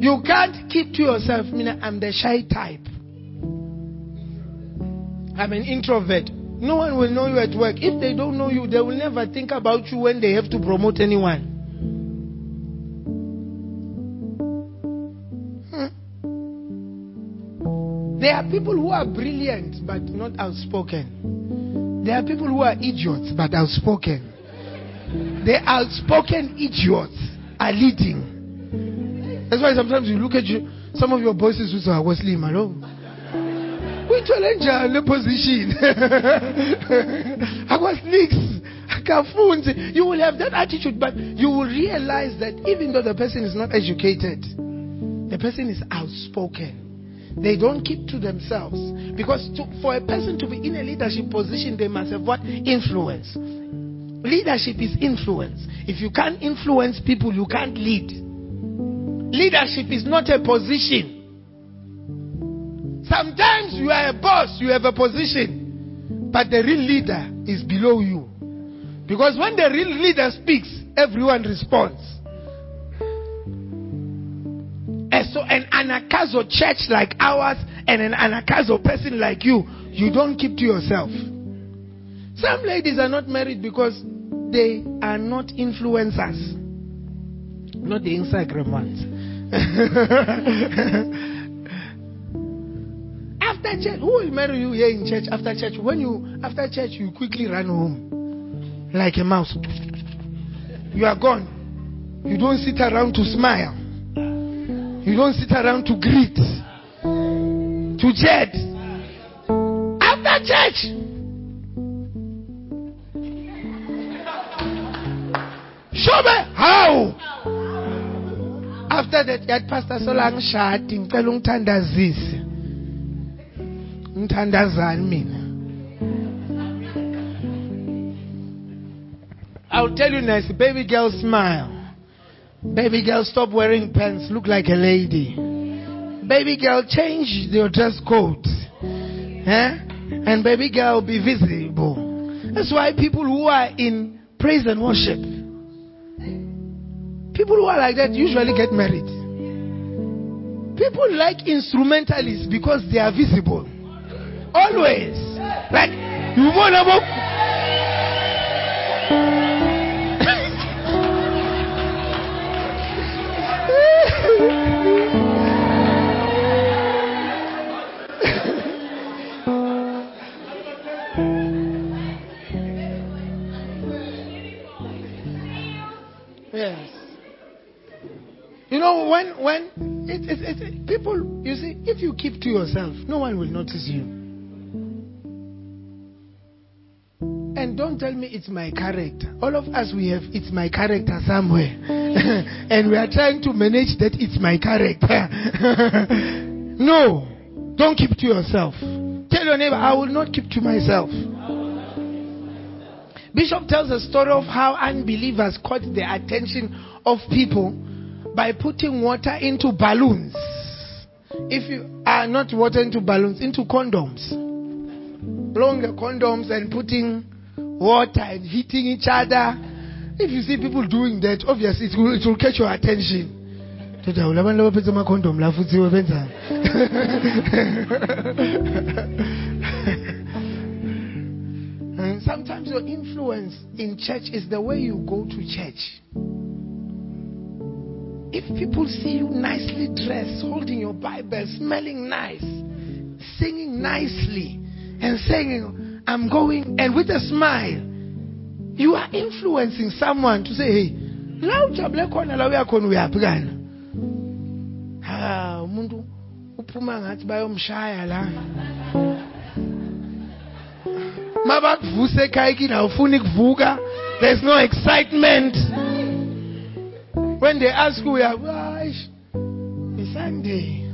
You can't keep to yourself. I mean, I'm the shy type. I'm an introvert. No one will know you at work. If they don't know you, they will never think about you when they have to promote anyone. Hmm. There are people who are brilliant but not outspoken. There are people who are idiots but outspoken. The outspoken idiots are leading. That's why sometimes you look at you, some of your bosses who say, ah, Wesley, my own. We challenge the position akwasinicks akafunzi. You will have that attitude but you will realize that even though the person is not educated the person is outspoken. They don't keep to themselves because to, for a person to be in a leadership position they must have what? Influence. Leadership is influence. If you can't influence people you can't lead leadership is not a position Sometimes you are a boss, you have a position, but the real leader is below you. Because when the real leader speaks, everyone responds. And so, an anagkazo church like ours and an anagkazo person like you, you don't keep to yourself. Some ladies are not married because they are not influencers, not the Instagram ones. After church, who will marry you here in church after church? When you after church you quickly run home like a mouse. You are gone. You don't sit around to smile. You don't sit around to greet, to chat. After church, show me how. After that, that pastor so long shouting, ngicela ungithandazise ngithandazani mina I'll tell you next. baby girl smile baby girl stop wearing pants look like a lady baby girl change your dress code eh? and baby girl be visible that's why people who are in praise and worship people who are like that usually get married people like instrumentalists because they are visible Always. Like, you want to Yes. You know, when when it, it, it, people, you see, if you keep to yourself, no one will notice you. And don't tell me it's my character. All of us, we have it's my character somewhere. and we are trying to manage that it's my character. no, don't keep to yourself. Tell your neighbor, I will not keep to myself. Bishop tells a story of how unbelievers caught the attention of people by putting water into balloons. If you are not water into balloons, into condoms. Blowing the condoms and putting water and hitting each other. If you see people doing that, obviously it will, it will catch your attention. sometimes your influence in church is the way you go to church. If people see you nicely dressed, holding your Bible, smelling nice, singing nicely, and saying, I'm going, and with a smile, you are influencing someone to say, hey, la ujabule khona la uyakhona uyaphi kana ha umuntu uphuma ngathi bayomshaya la. Mabakuvuse ekhaya kini awufuni kuvuka. There's no excitement when they ask who you it's Sunday.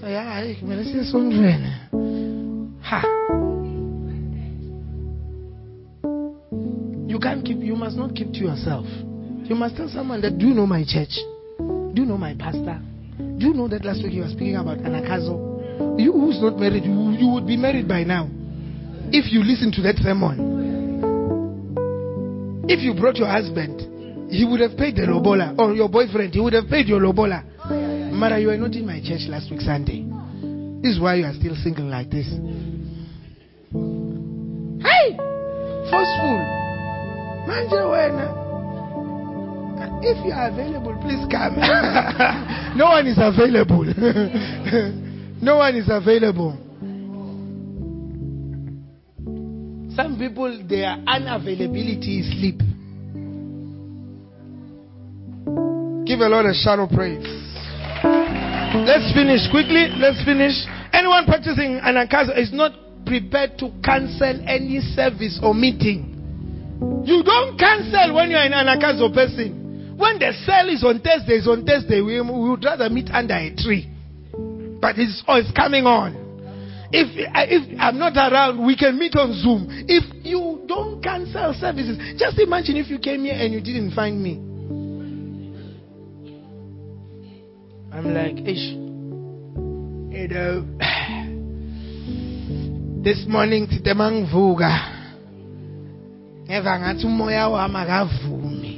so ya hayi kumele siye esondweni ha You can't keep, you must not keep to yourself. You must tell someone that, do you know my church? Do you know my pastor? Do you know that last week you were speaking about Anagkazo? You who's not married, you, you would be married by now. If you listen to that sermon. If you brought your husband, he would have paid the lobola. Or your boyfriend, he would have paid your lobola. Mara, you were not in my church last week Sunday. This is why you are still single like this. Hey! Forceful. If you are available, please come. no one is available. no one is available. Some people, their unavailability is sleep. Give a lot of shadow praise. Let's finish quickly. Let's finish. Anyone practicing anagkazo is not prepared to cancel any service or meeting. You don't cancel when you're an anagkazo person. When the cell is on Thursday, it's on Thursday. We, we would rather meet under a tree. But it's, oh, it's coming on. If, uh, if I'm not around, we can meet on Zoom. If you don't cancel services, just imagine if you came here and you didn't find me. I'm like, ish. You know, this morning titemang vuga. Eva ngathi umoya wami akavumi.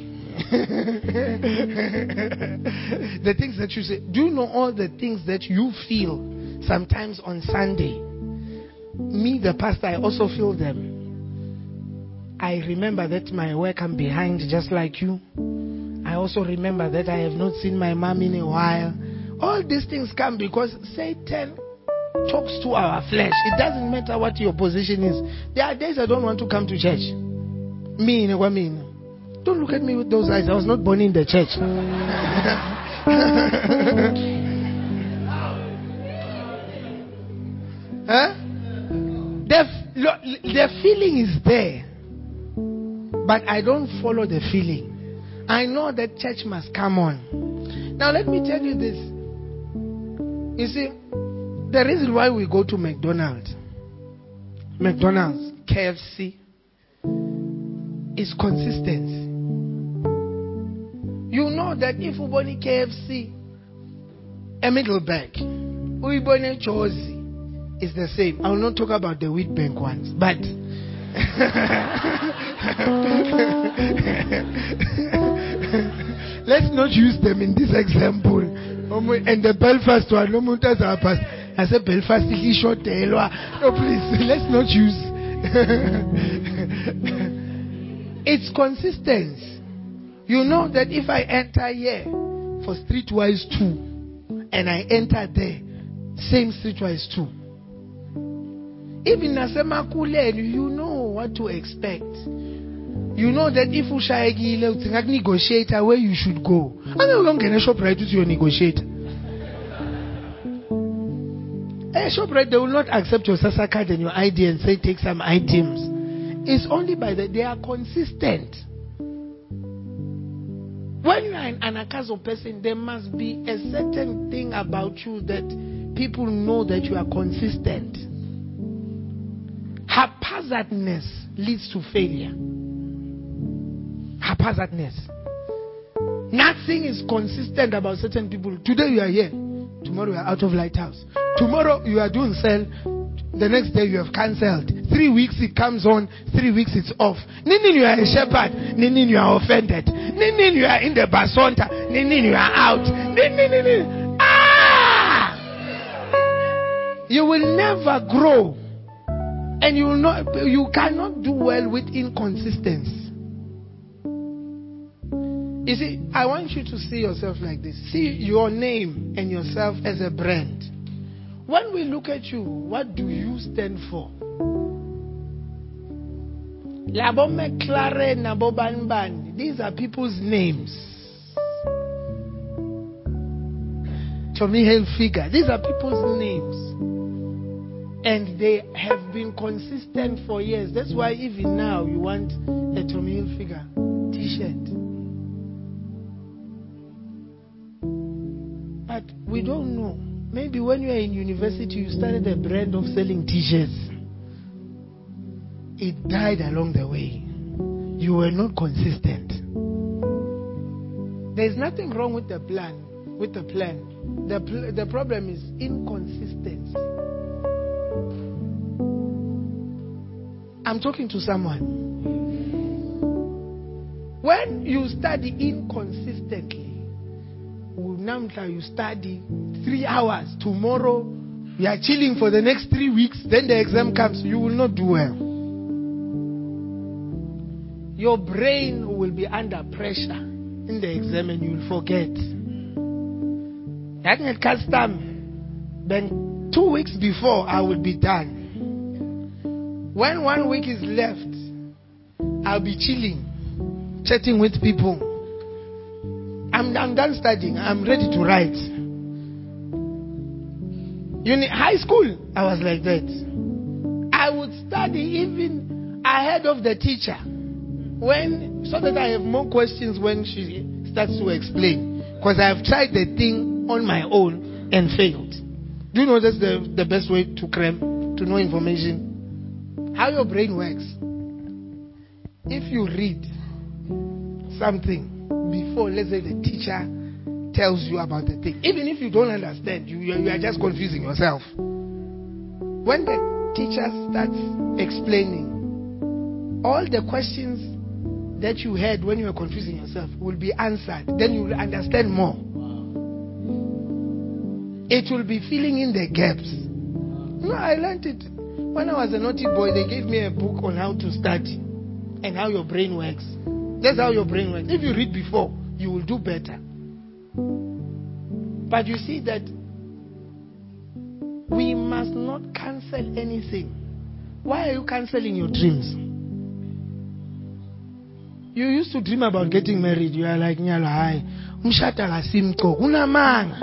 the things that you say, do you know all the things that you feel sometimes on Sunday? Me, the pastor, I also feel them. I remember that my work I'm behind just like you. I also remember that I have not seen my mom in a while. All these things come because Satan talks to our flesh. It doesn't matter what your position is. There are days I don't want to come to church. Me, I mean? Don't look at me with those eyes. I was not born in the church. huh? The, the feeling is there, but I don't follow the feeling. I know that church must come on. Now, let me tell you this. You see, the reason why we go to McDonald's, McDonald's, KFC, is consistency. You know that if we buy KFC, a middle buy a Josie, is the same. I will not talk about the Witbank ones, but let's not use them in this example. And the Belfast one, no muntaz pass. I said Belfast is short No, please, let's not use. it's consistency. You know that if I enter here for streetwise two, and I enter there, same streetwise two. Even nasemakuleni, you know what to expect. You know that if ushayekile uthi negotiator where you should go. Ake uyongena eShoprite uthi. A eh, Shoprite they will not accept your SASSA card and your ID and say take some items. It's only by that they are consistent. When you are an anagkazo person, there must be a certain thing about you that people know that you are consistent. Haphazardness leads to failure. Haphazardness. Nothing is consistent about certain people. Today you are here. Tomorrow you are out of lighthouse. Tomorrow you are doing cell. The next day you have cancelled. Three weeks it comes on. Three weeks it's off. Ninin you are a shepherd. Ninin you are offended. Ninin you are in the basonta. Ninin you are out. Ninin, ninin. Ah! You will never grow and you will not you cannot do well with inconsistency. You see, I want you to see yourself like this. See your name and yourself as a brand. When we look at you, what do you stand for? Labo Banban, these are people's names. Tommy Hilfiger, these are people's names. And they have been consistent for years. That's why even now you want a Tommy Hilfiger t Maybe when you were in university, you started a brand of selling t shirts. It died along the way. You were not consistent. There's nothing wrong with the plan. With the plan. The, pl- the problem is inconsistency. I'm talking to someone. When you study inconsistently, now you study three hours. Tomorrow, you are chilling for the next three weeks. Then the exam comes. You will not do well. Your brain will be under pressure in the exam and you will forget. I can custom. Then two weeks before, I will be done. When one week is left, I'll be chilling chatting with people. I'm, I'm done studying. I'm ready to write. Uni- high school, I was like that. I would study even ahead of the teacher when so that I have more questions when she starts to explain. Because I have tried the thing on my own and failed. Do you know that's the, the best way to cram, to know information? How your brain works. If you read, something before, let's say, the teacher tells you about the thing. Even if you don't understand, you, you are just confusing yourself. When the teacher starts explaining, all the questions that you had when you were confusing yourself will be answered. Then you will understand more. It will be filling in the gaps. No, I learned it. When I was a naughty boy, they gave me a book on how to study and how your brain works. That's how your brain works. If you read before, you will do better. But you see that we must not cancel anything. Why are you canceling your dreams? You used to dream about getting married. You are like, Nyala, hi. Umshata la simko. Unamanga.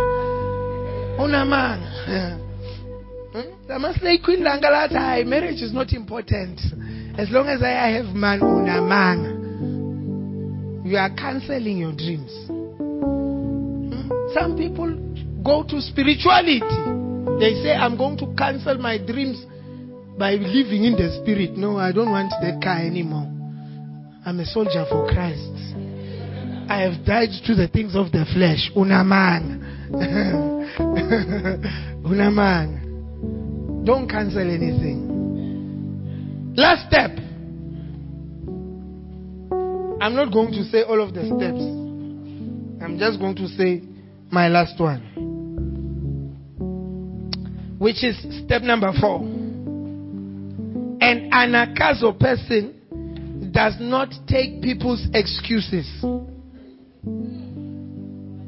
Unamanga. Hmm? Marriage is not important. As long as I have man, unamanga. You are canceling your dreams. Some people go to spirituality. They say, I'm going to cancel my dreams by living in the spirit. No, I don't want that car anymore. I'm a soldier for Christ. I have died to the things of the flesh. Unaman. Unaman. Don't cancel anything. Last step. I'm not going to say all of the steps. I'm just going to say my last one, which is step number four. An anagkazo person does not take people's excuses.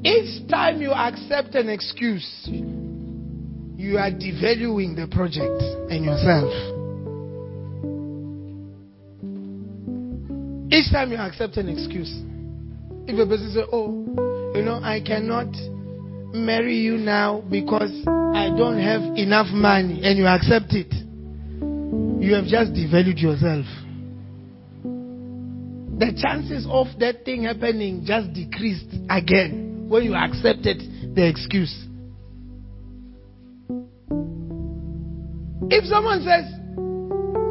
Each time you accept an excuse, you are devaluing the project and yourself. Each time you accept an excuse, if a person says, Oh, you know, I cannot marry you now because I don't have enough money, and you accept it, you have just devalued yourself. The chances of that thing happening just decreased again when you accepted the excuse. If someone says,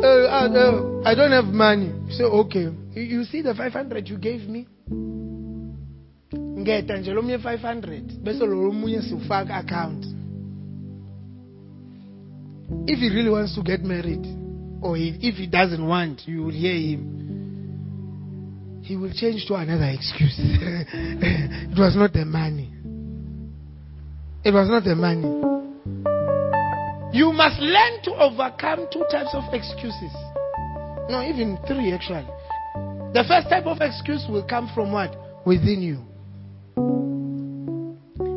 uh, uh, uh, I don't have money, you say, okay. You see the 500 you gave me? Ngeta nje lomnye 500 bese lo omunye siwufaka account. If he really wants to get married or if he doesn't want you will hear him. He will change to another excuse. It was not the money. It was not the money. You must learn to overcome two types of excuses. No even three actually. The first type of excuse will come from what? Within you.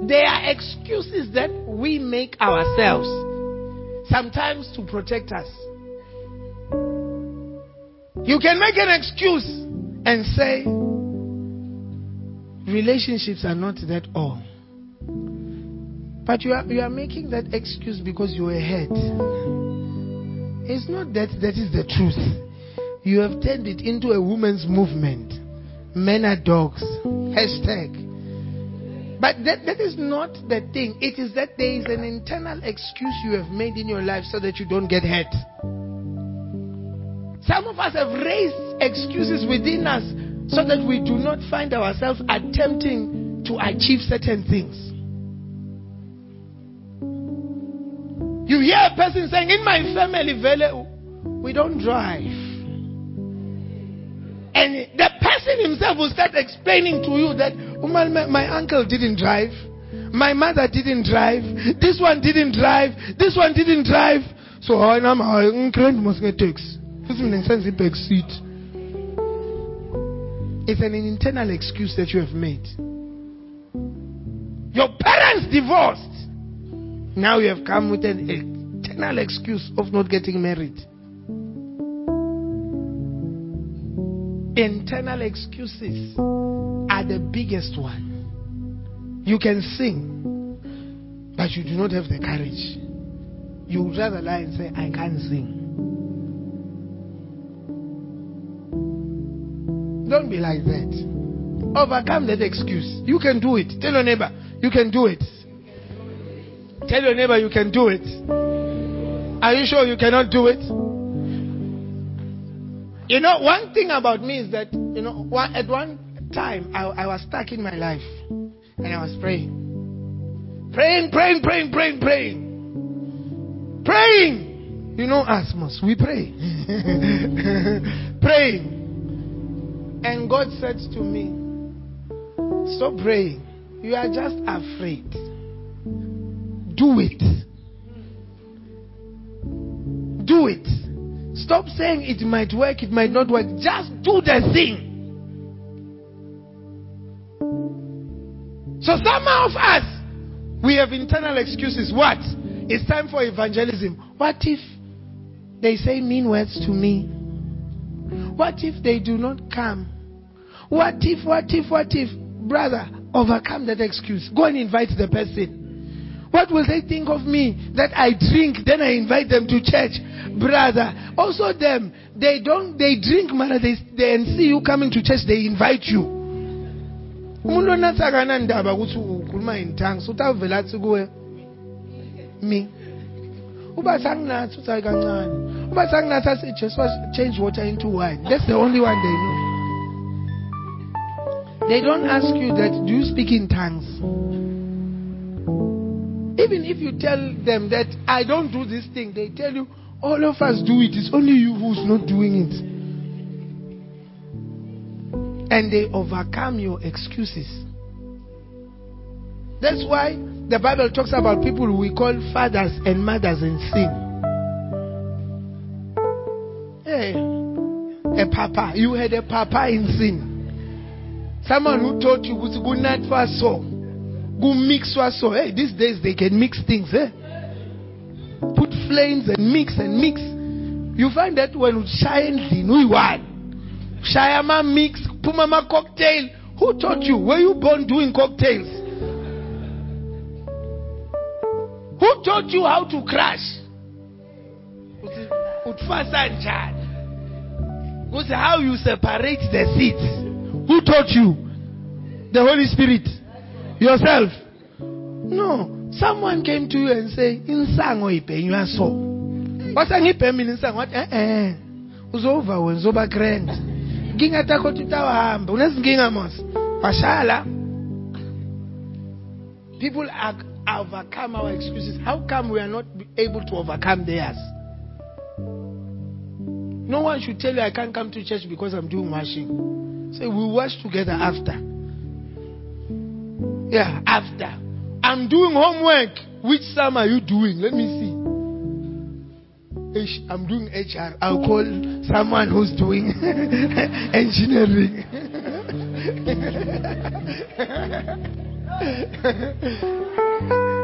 There are excuses that we make ourselves, sometimes to protect us. You can make an excuse and say, relationships are not that all. But you are, you are making that excuse because you're hurt. It's not that that is the truth. You have turned it into a women's movement. Men are dogs. Hashtag. But that, that is not the thing. It is that there is an internal excuse you have made in your life so that you don't get hurt. Some of us have raised excuses within us so that we do not find ourselves attempting to achieve certain things. You hear a person saying, In my family, we don't drive. And the person himself will start explaining to you that my, my uncle didn't drive. My mother didn't drive. This one didn't drive. This one didn't drive. So I am a grand get back seat. It's an internal excuse that you have made. Your parents divorced. Now you have come with an internal excuse of not getting married. Internal excuses are the biggest one. You can sing, but you do not have the courage. You would rather lie and say, I can't sing. Don't be like that. Overcome that excuse. You can do it. Tell your neighbor, you can do it. Tell your neighbor, you can do it. Are you sure you cannot do it? You know, one thing about me is that, you know, at one time I, I was stuck in my life and I was praying. Praying, praying, praying, praying, praying. Praying. You know Asmus, we pray. praying. And God said to me, Stop praying. You are just afraid. Do it. Do it. Stop saying it might work, it might not work. Just do the thing. So some of us, we have internal excuses. What? It's time for evangelism. What if they say mean words to me? What if they do not come? What if, what if, what if? Brother, overcome that excuse. Go and invite the person. What will they think of me? That I drink, then I invite them to church brother. Also them, they don't, they drink, man. They, they see you coming to church, they invite you. umuntu onathakana ndaba ukuthi ukhuluma in tongues utavela athi kuwe mi uba sanginathi uthi hayi kancane uba sanginathi athi change water into wine that's the only one they know they don't ask you that do you speak in tongues even if you tell them that i don't do this thing they tell you all of us do it. It's only you who's not doing it. And they overcome your excuses. That's why the Bible talks about people we call fathers and mothers in sin. Hey, a papa. You had a papa in sin. Someone who taught you, was a good night for us so. Go mix so. Hey, these days they can mix things. Eh? put flames and mix and mix. You find that when no one. Shayama mix, Pumama cocktail. Who taught you? Were you born doing cocktails? Who taught you how to crash? Utfasa and What's how you separate the seeds? Who taught you? The Holy Spirit. Yourself. No. Someone came to you and say, Insango ipenywa so. Wasangiphe mina insango wathi eh eh. Uzova wenza oba grand. Inkinga takho tutawahamba. Unezinkinga mos. Washala. People are overcome our excuses. How come we are not able to overcome theirs? No one should tell you I can't come to church because I'm doing washing. Say we wash together after. Yeah, after. I'm doing homework. Which sum are you doing? Let me see. I'm doing HR. I'll call someone who's doing engineering.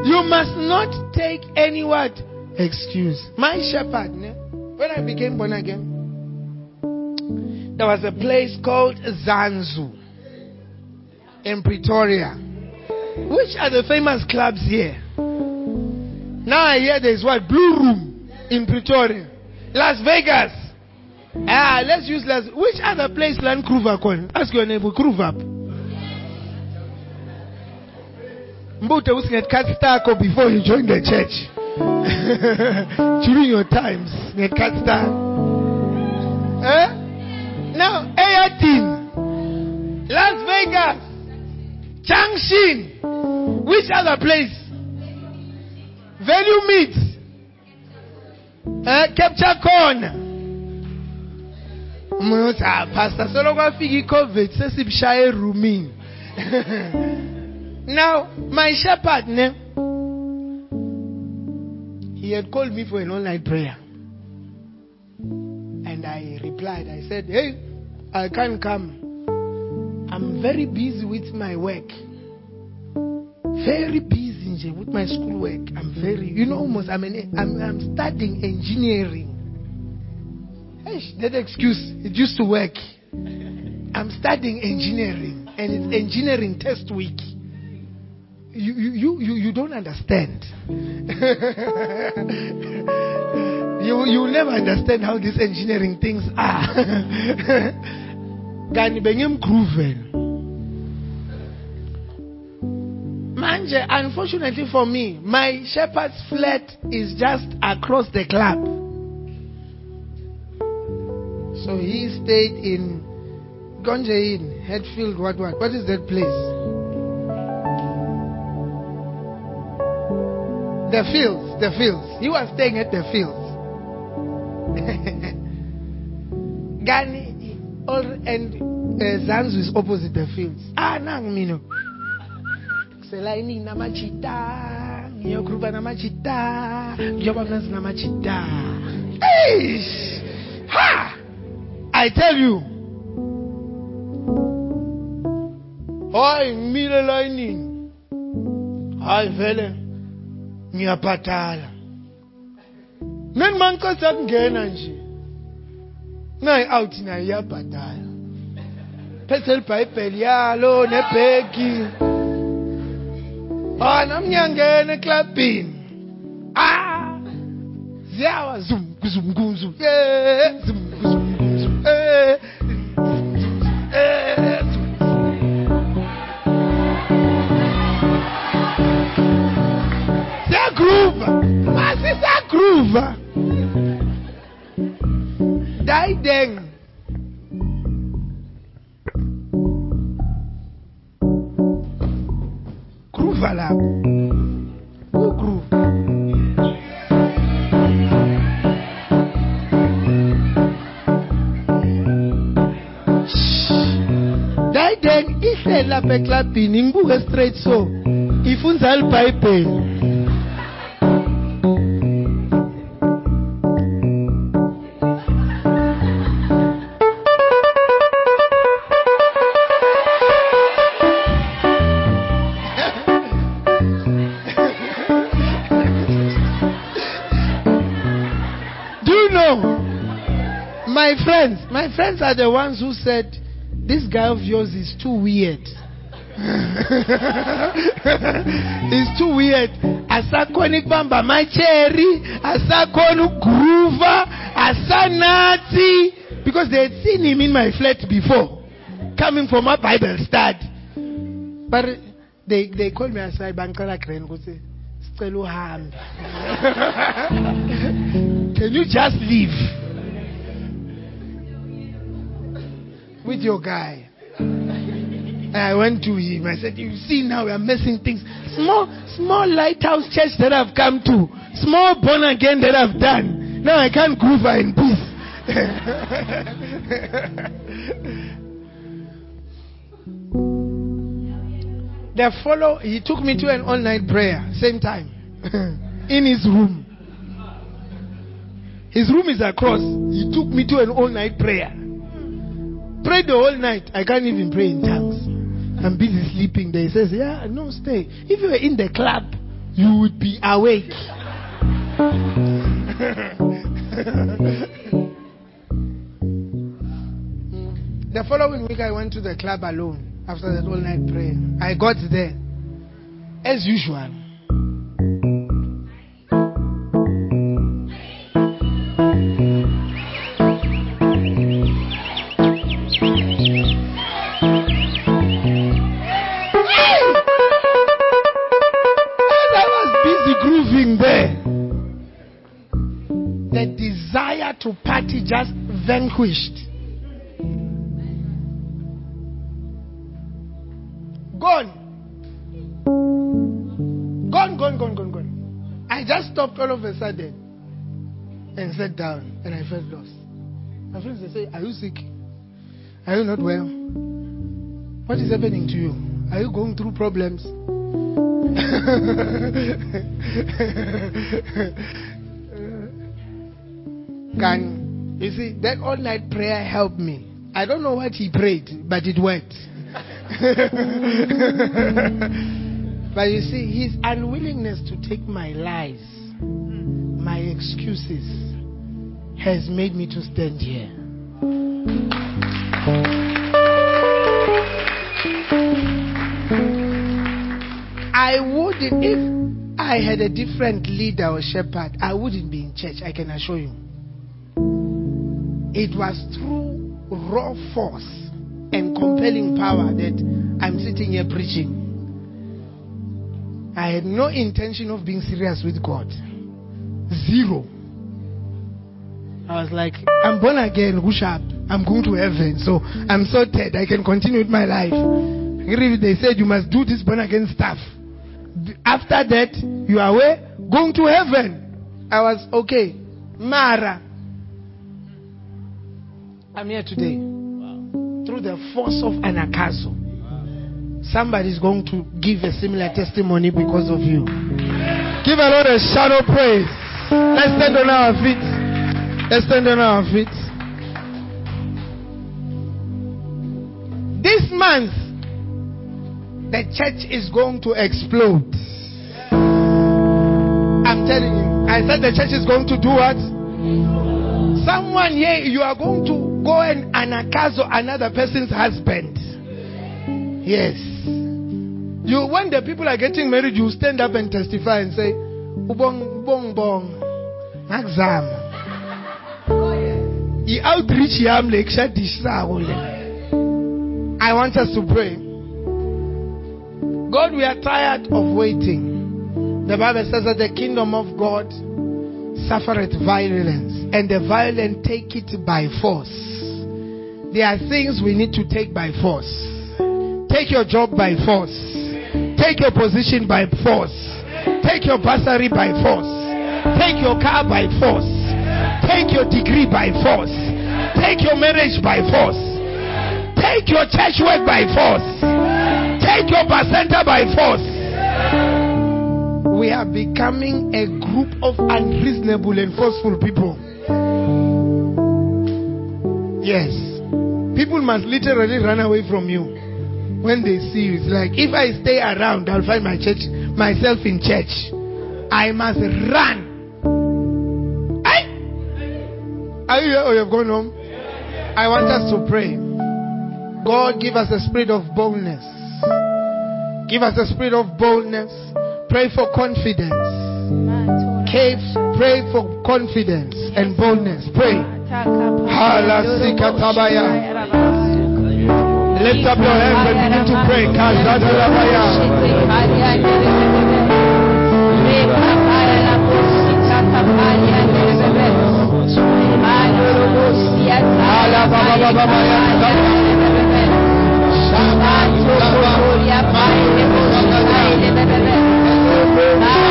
you must not take any word excuse. My shepherd, when I became born again, there was a place called Zanzu in Pretoria. Which are the famous clubs here? Now I hear there's what? Blue Room in Pretoria. Las Vegas. Ah, let's use Las Which other place Land called? Ask your neighbor, Kruger. Mbute was get cut star before you join the church. During your times, get cut star. Eh? Now, 18. Las Vegas. Junction. Which other place? Value meat. Uh, capture corn. ah pastor solo kwafika i-covid sesibushaye erumini now my shepherd ne he had called me for an all-night prayer and i replied i said hey i can't come i'm very busy with my work. Very busy with my school work. I'm very you know almost i'm, an, I'm, I'm studying engineering. Eish, that excuse it used to work. I'm studying engineering and it's engineering test week. You you you you, don't understand. You you never understand how these engineering things are kanti bengimgrooveni manje unfortunately for me my shepherd's flat is just across the club so he stayed in Gonje Inn, Hatfield, what, what? What is that place? The fields, the fields. He was staying at the fields. Gani, or, and uh, Zanzu is opposite the fields. Ah, nang mino. Selaini namachita, ngiyogruba namachita, njoba mnazi namachita. Eish! Ha! I tell you. Hayi ngimile layinini. Hayi vele ngiyabhadala. Nani mancasa kungena nje. naye out nayo iyabhadala phethe libhayibheli yalo nebhegi ona mnyangena eklabhini ah ziyawa zumkuzumkuzu zumkuzumkuzu siyagroova masisagroova leiden. Groove Allah. Who groove? Leiden ist ein Labeklappin, in Google Straight so. Ich el Paipel. My friends, my friends are the ones who said, This guy of yours is too weird. It's too weird. Asakhona ukubamba amacheri, asakhona ukugroova, asanathi because they had seen him in my flat before coming from a Bible study. But they they called me aside grand ukuthi sicela uhambe. Can you just leave with your guy? And I went to him. I said, You see, now we are messing things. Small, small lighthouse church that I've come to, small born again that I've done. Now I can't groove in peace. the follow, he took me to an all night prayer, same time, in his room. His room is across. He took me to an all night prayer. Prayed the whole night. I can't even pray in tongues. I'm busy sleeping there. He says, Yeah, no, stay. If you were in the club, you would be awake. the following week, I went to the club alone after that all night prayer. I got there, as usual. Vanquished. Gone. Gone, gone, gone, gone, gone. I just stopped all of a sudden and sat down and I felt lost. My friends, they say, Are you sick? Are you not well? What is happening to you? Are you going through problems? Can you see that all night prayer helped me? I don't know what he prayed, but it worked. but you see, his unwillingness to take my lies, my excuses, has made me to stand here. I wouldn't, if I had a different leader or shepherd, I wouldn't be in church, I can assure you. It was through raw force and compelling power that I'm sitting here preaching. I had no intention of being serious with God. Zero. I was like, I'm born again, who's up. I'm going to heaven. So I'm sorted. I can continue with my life. They said you must do this born again stuff. After that, you are away, Going to heaven. I was okay. Mara. I'm here today. Through the force of an anagkazo. Somebody is going to give a similar testimony because of you. Give a Lord a shout of praise. Let's stand on our feet. Let's stand on our feet. This month, the church is going to explode. I'm telling you. I said the church is going to do what? Someone here, you are going to go and anagkazo another person's husband. Yes. You when the people are getting married, you stand up and testify and say, Ubong bong bong. Exam. outreach I want us to pray. God, we are tired of waiting. The Bible says that the kingdom of God suffereth violence, and the violent take it by force. There are things we need to take by force. Take your job by force. Take your position by force. Take your bursary by force. Take your car by force. Take your degree by force. Take your marriage by force. Take your church work by force take your placenta by force. We are becoming a group of unreasonable and forceful people. Yes. People must literally run away from you when they see you. It's like if I stay around, I'll find my church myself in church. I must run. Hey! Are you here or you've gone home? I want us to pray. God give us a spirit of boldness. Give us a spirit of boldness. Pray for confidence. Pray for confidence and boldness. Pray. Lift up your hands and begin to pray. Thank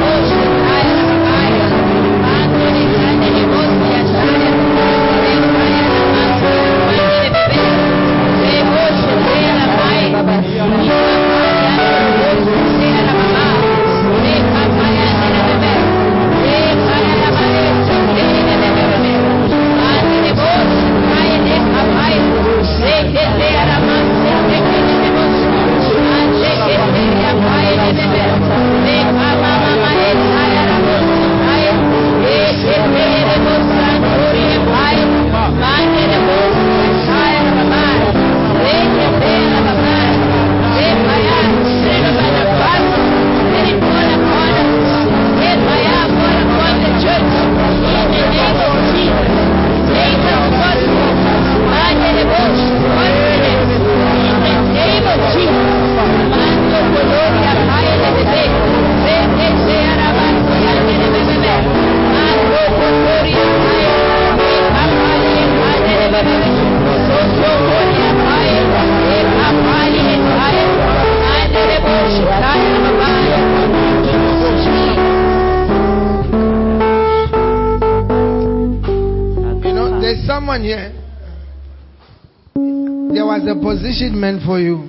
meant for you.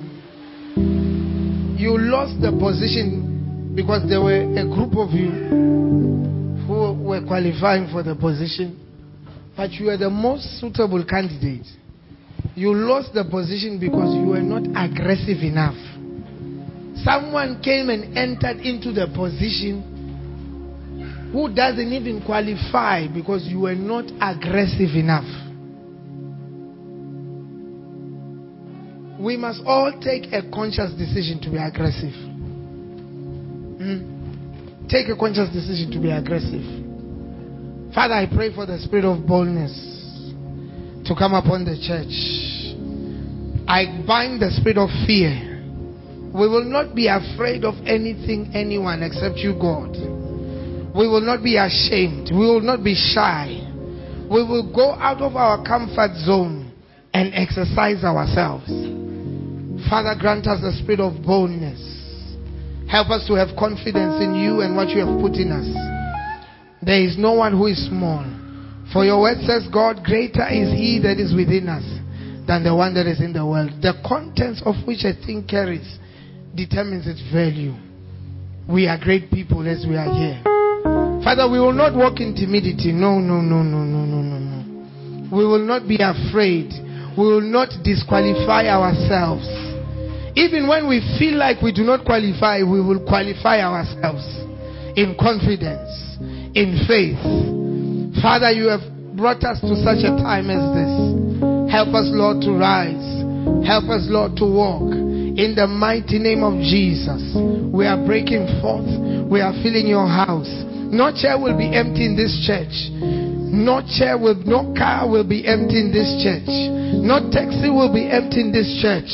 You lost the position because there were a group of you who were qualifying for the position, but you were the most suitable candidate. You lost the position because you were not aggressive enough. Someone came and entered into the position who doesn't even qualify because you were not aggressive enough. We must all take a conscious decision to be aggressive. Hmm? Take a conscious decision to be aggressive. Father, I pray for the spirit of boldness to come upon the church. I bind the spirit of fear. We will not be afraid of anything, anyone except you, God. We will not be ashamed. We will not be shy. We will go out of our comfort zone and exercise ourselves. Father, grant us the spirit of boldness. Help us to have confidence in you and what you have put in us. There is no one who is small. For your word says, God, greater is he that is within us than the one that is in the world. The contents of which a thing carries determines its value. We are great people as we are here. Father, we will not walk in timidity. No, no, no, no, no, no, no, no. We will not be afraid. We will not disqualify ourselves. Even when we feel like we do not qualify, we will qualify ourselves in confidence, in faith. Father, you have brought us to such a time as this. Help us, Lord, to rise. Help us, Lord, to walk. In the mighty name of Jesus, we are breaking forth. We are filling your house. No chair will be empty in this church. No chair will, no car will be empty in this church. No taxi will be empty in this church.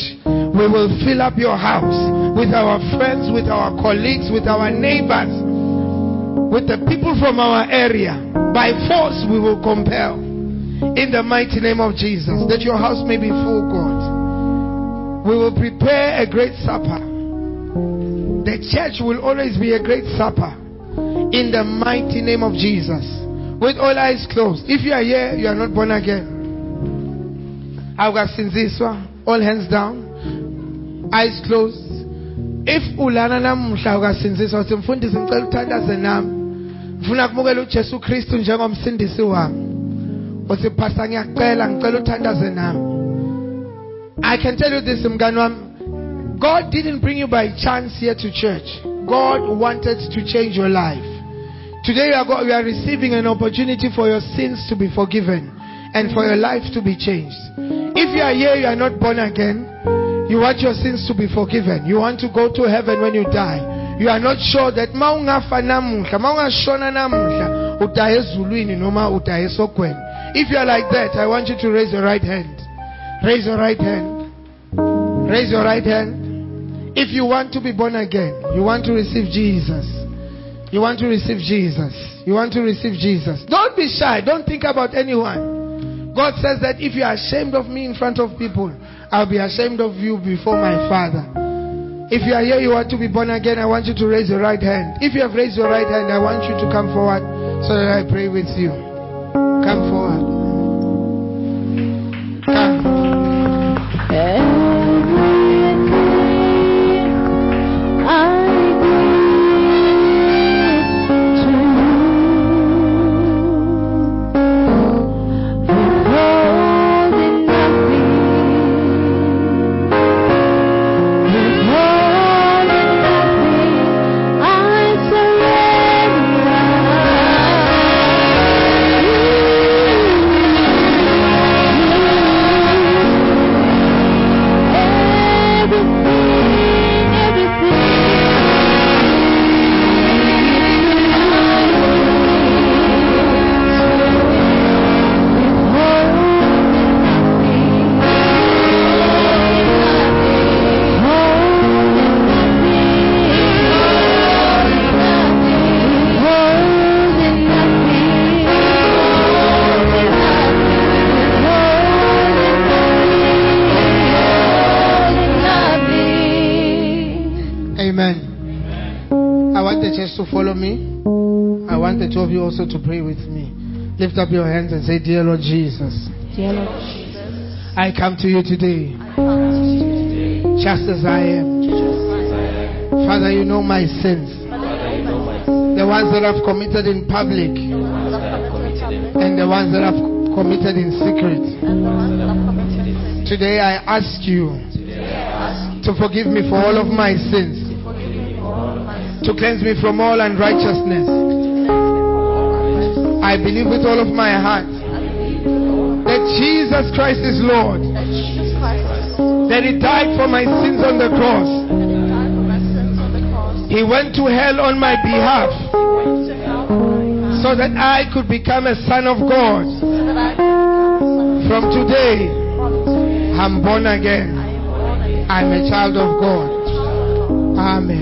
We will fill up your house with our friends, with our colleagues, with our neighbors, with the people from our area. By force, we will compel. In the mighty name of Jesus, that your house may be full, God. We will prepare a great supper. The church will always be a great supper in the mighty name of Jesus. With all eyes closed. If you are here, you are not born again. All hands down. Eyes closed. If ulana namuhla ukasinziswa uthi mfundisi ngicela uthandaze nami. Ngifuna kumukela uJesu Kristu njengomsindisi wami. Uthi pastor ngiyacela ngicela uthandaze nami. I can tell you this mngani wami. God didn't bring you by chance here to church. God wanted to change your life. Today you are, you are receiving an opportunity for your sins to be forgiven and for your life to be changed. If you are here, you are not born again, you want your sins to be forgiven. You want to go to heaven when you die. You are not sure that namuhla, namuhla, ezulwini noma. If you are like that, I want you to raise your right hand. Raise your right hand. Raise your right hand. If you want to be born again, you want to receive Jesus. You want to receive Jesus. You want to receive Jesus. Don't be shy. Don't think about anyone. God says that if you are ashamed of me in front of people, I'll be ashamed of you before my Father. If you are here, you want to be born again, I want you to raise your right hand. If you have raised your right hand, I want you to come forward so that I pray with you. Come forward. Come. Also to pray with me. Lift up your hands and say, Dear Lord Jesus, Dear Lord Jesus, I come to you today I come to you today. just as I am. Just as I am. Father, you know my sins, Father, you know my sins. the ones that I've committed in public The ones that I've committed in public and the ones that I've committed in secret. and the ones that I've committed in secret. Today I ask you Today I ask you to forgive me for all of my sins, to forgive me for all of my sins. to cleanse me from all unrighteousness. I believe with all of my heart that Jesus Christ is Lord, that He died for my sins on the cross. He went to hell on my behalf so that I could become a son of God. From today, I'm born again. I'm a. Child of God. Amen.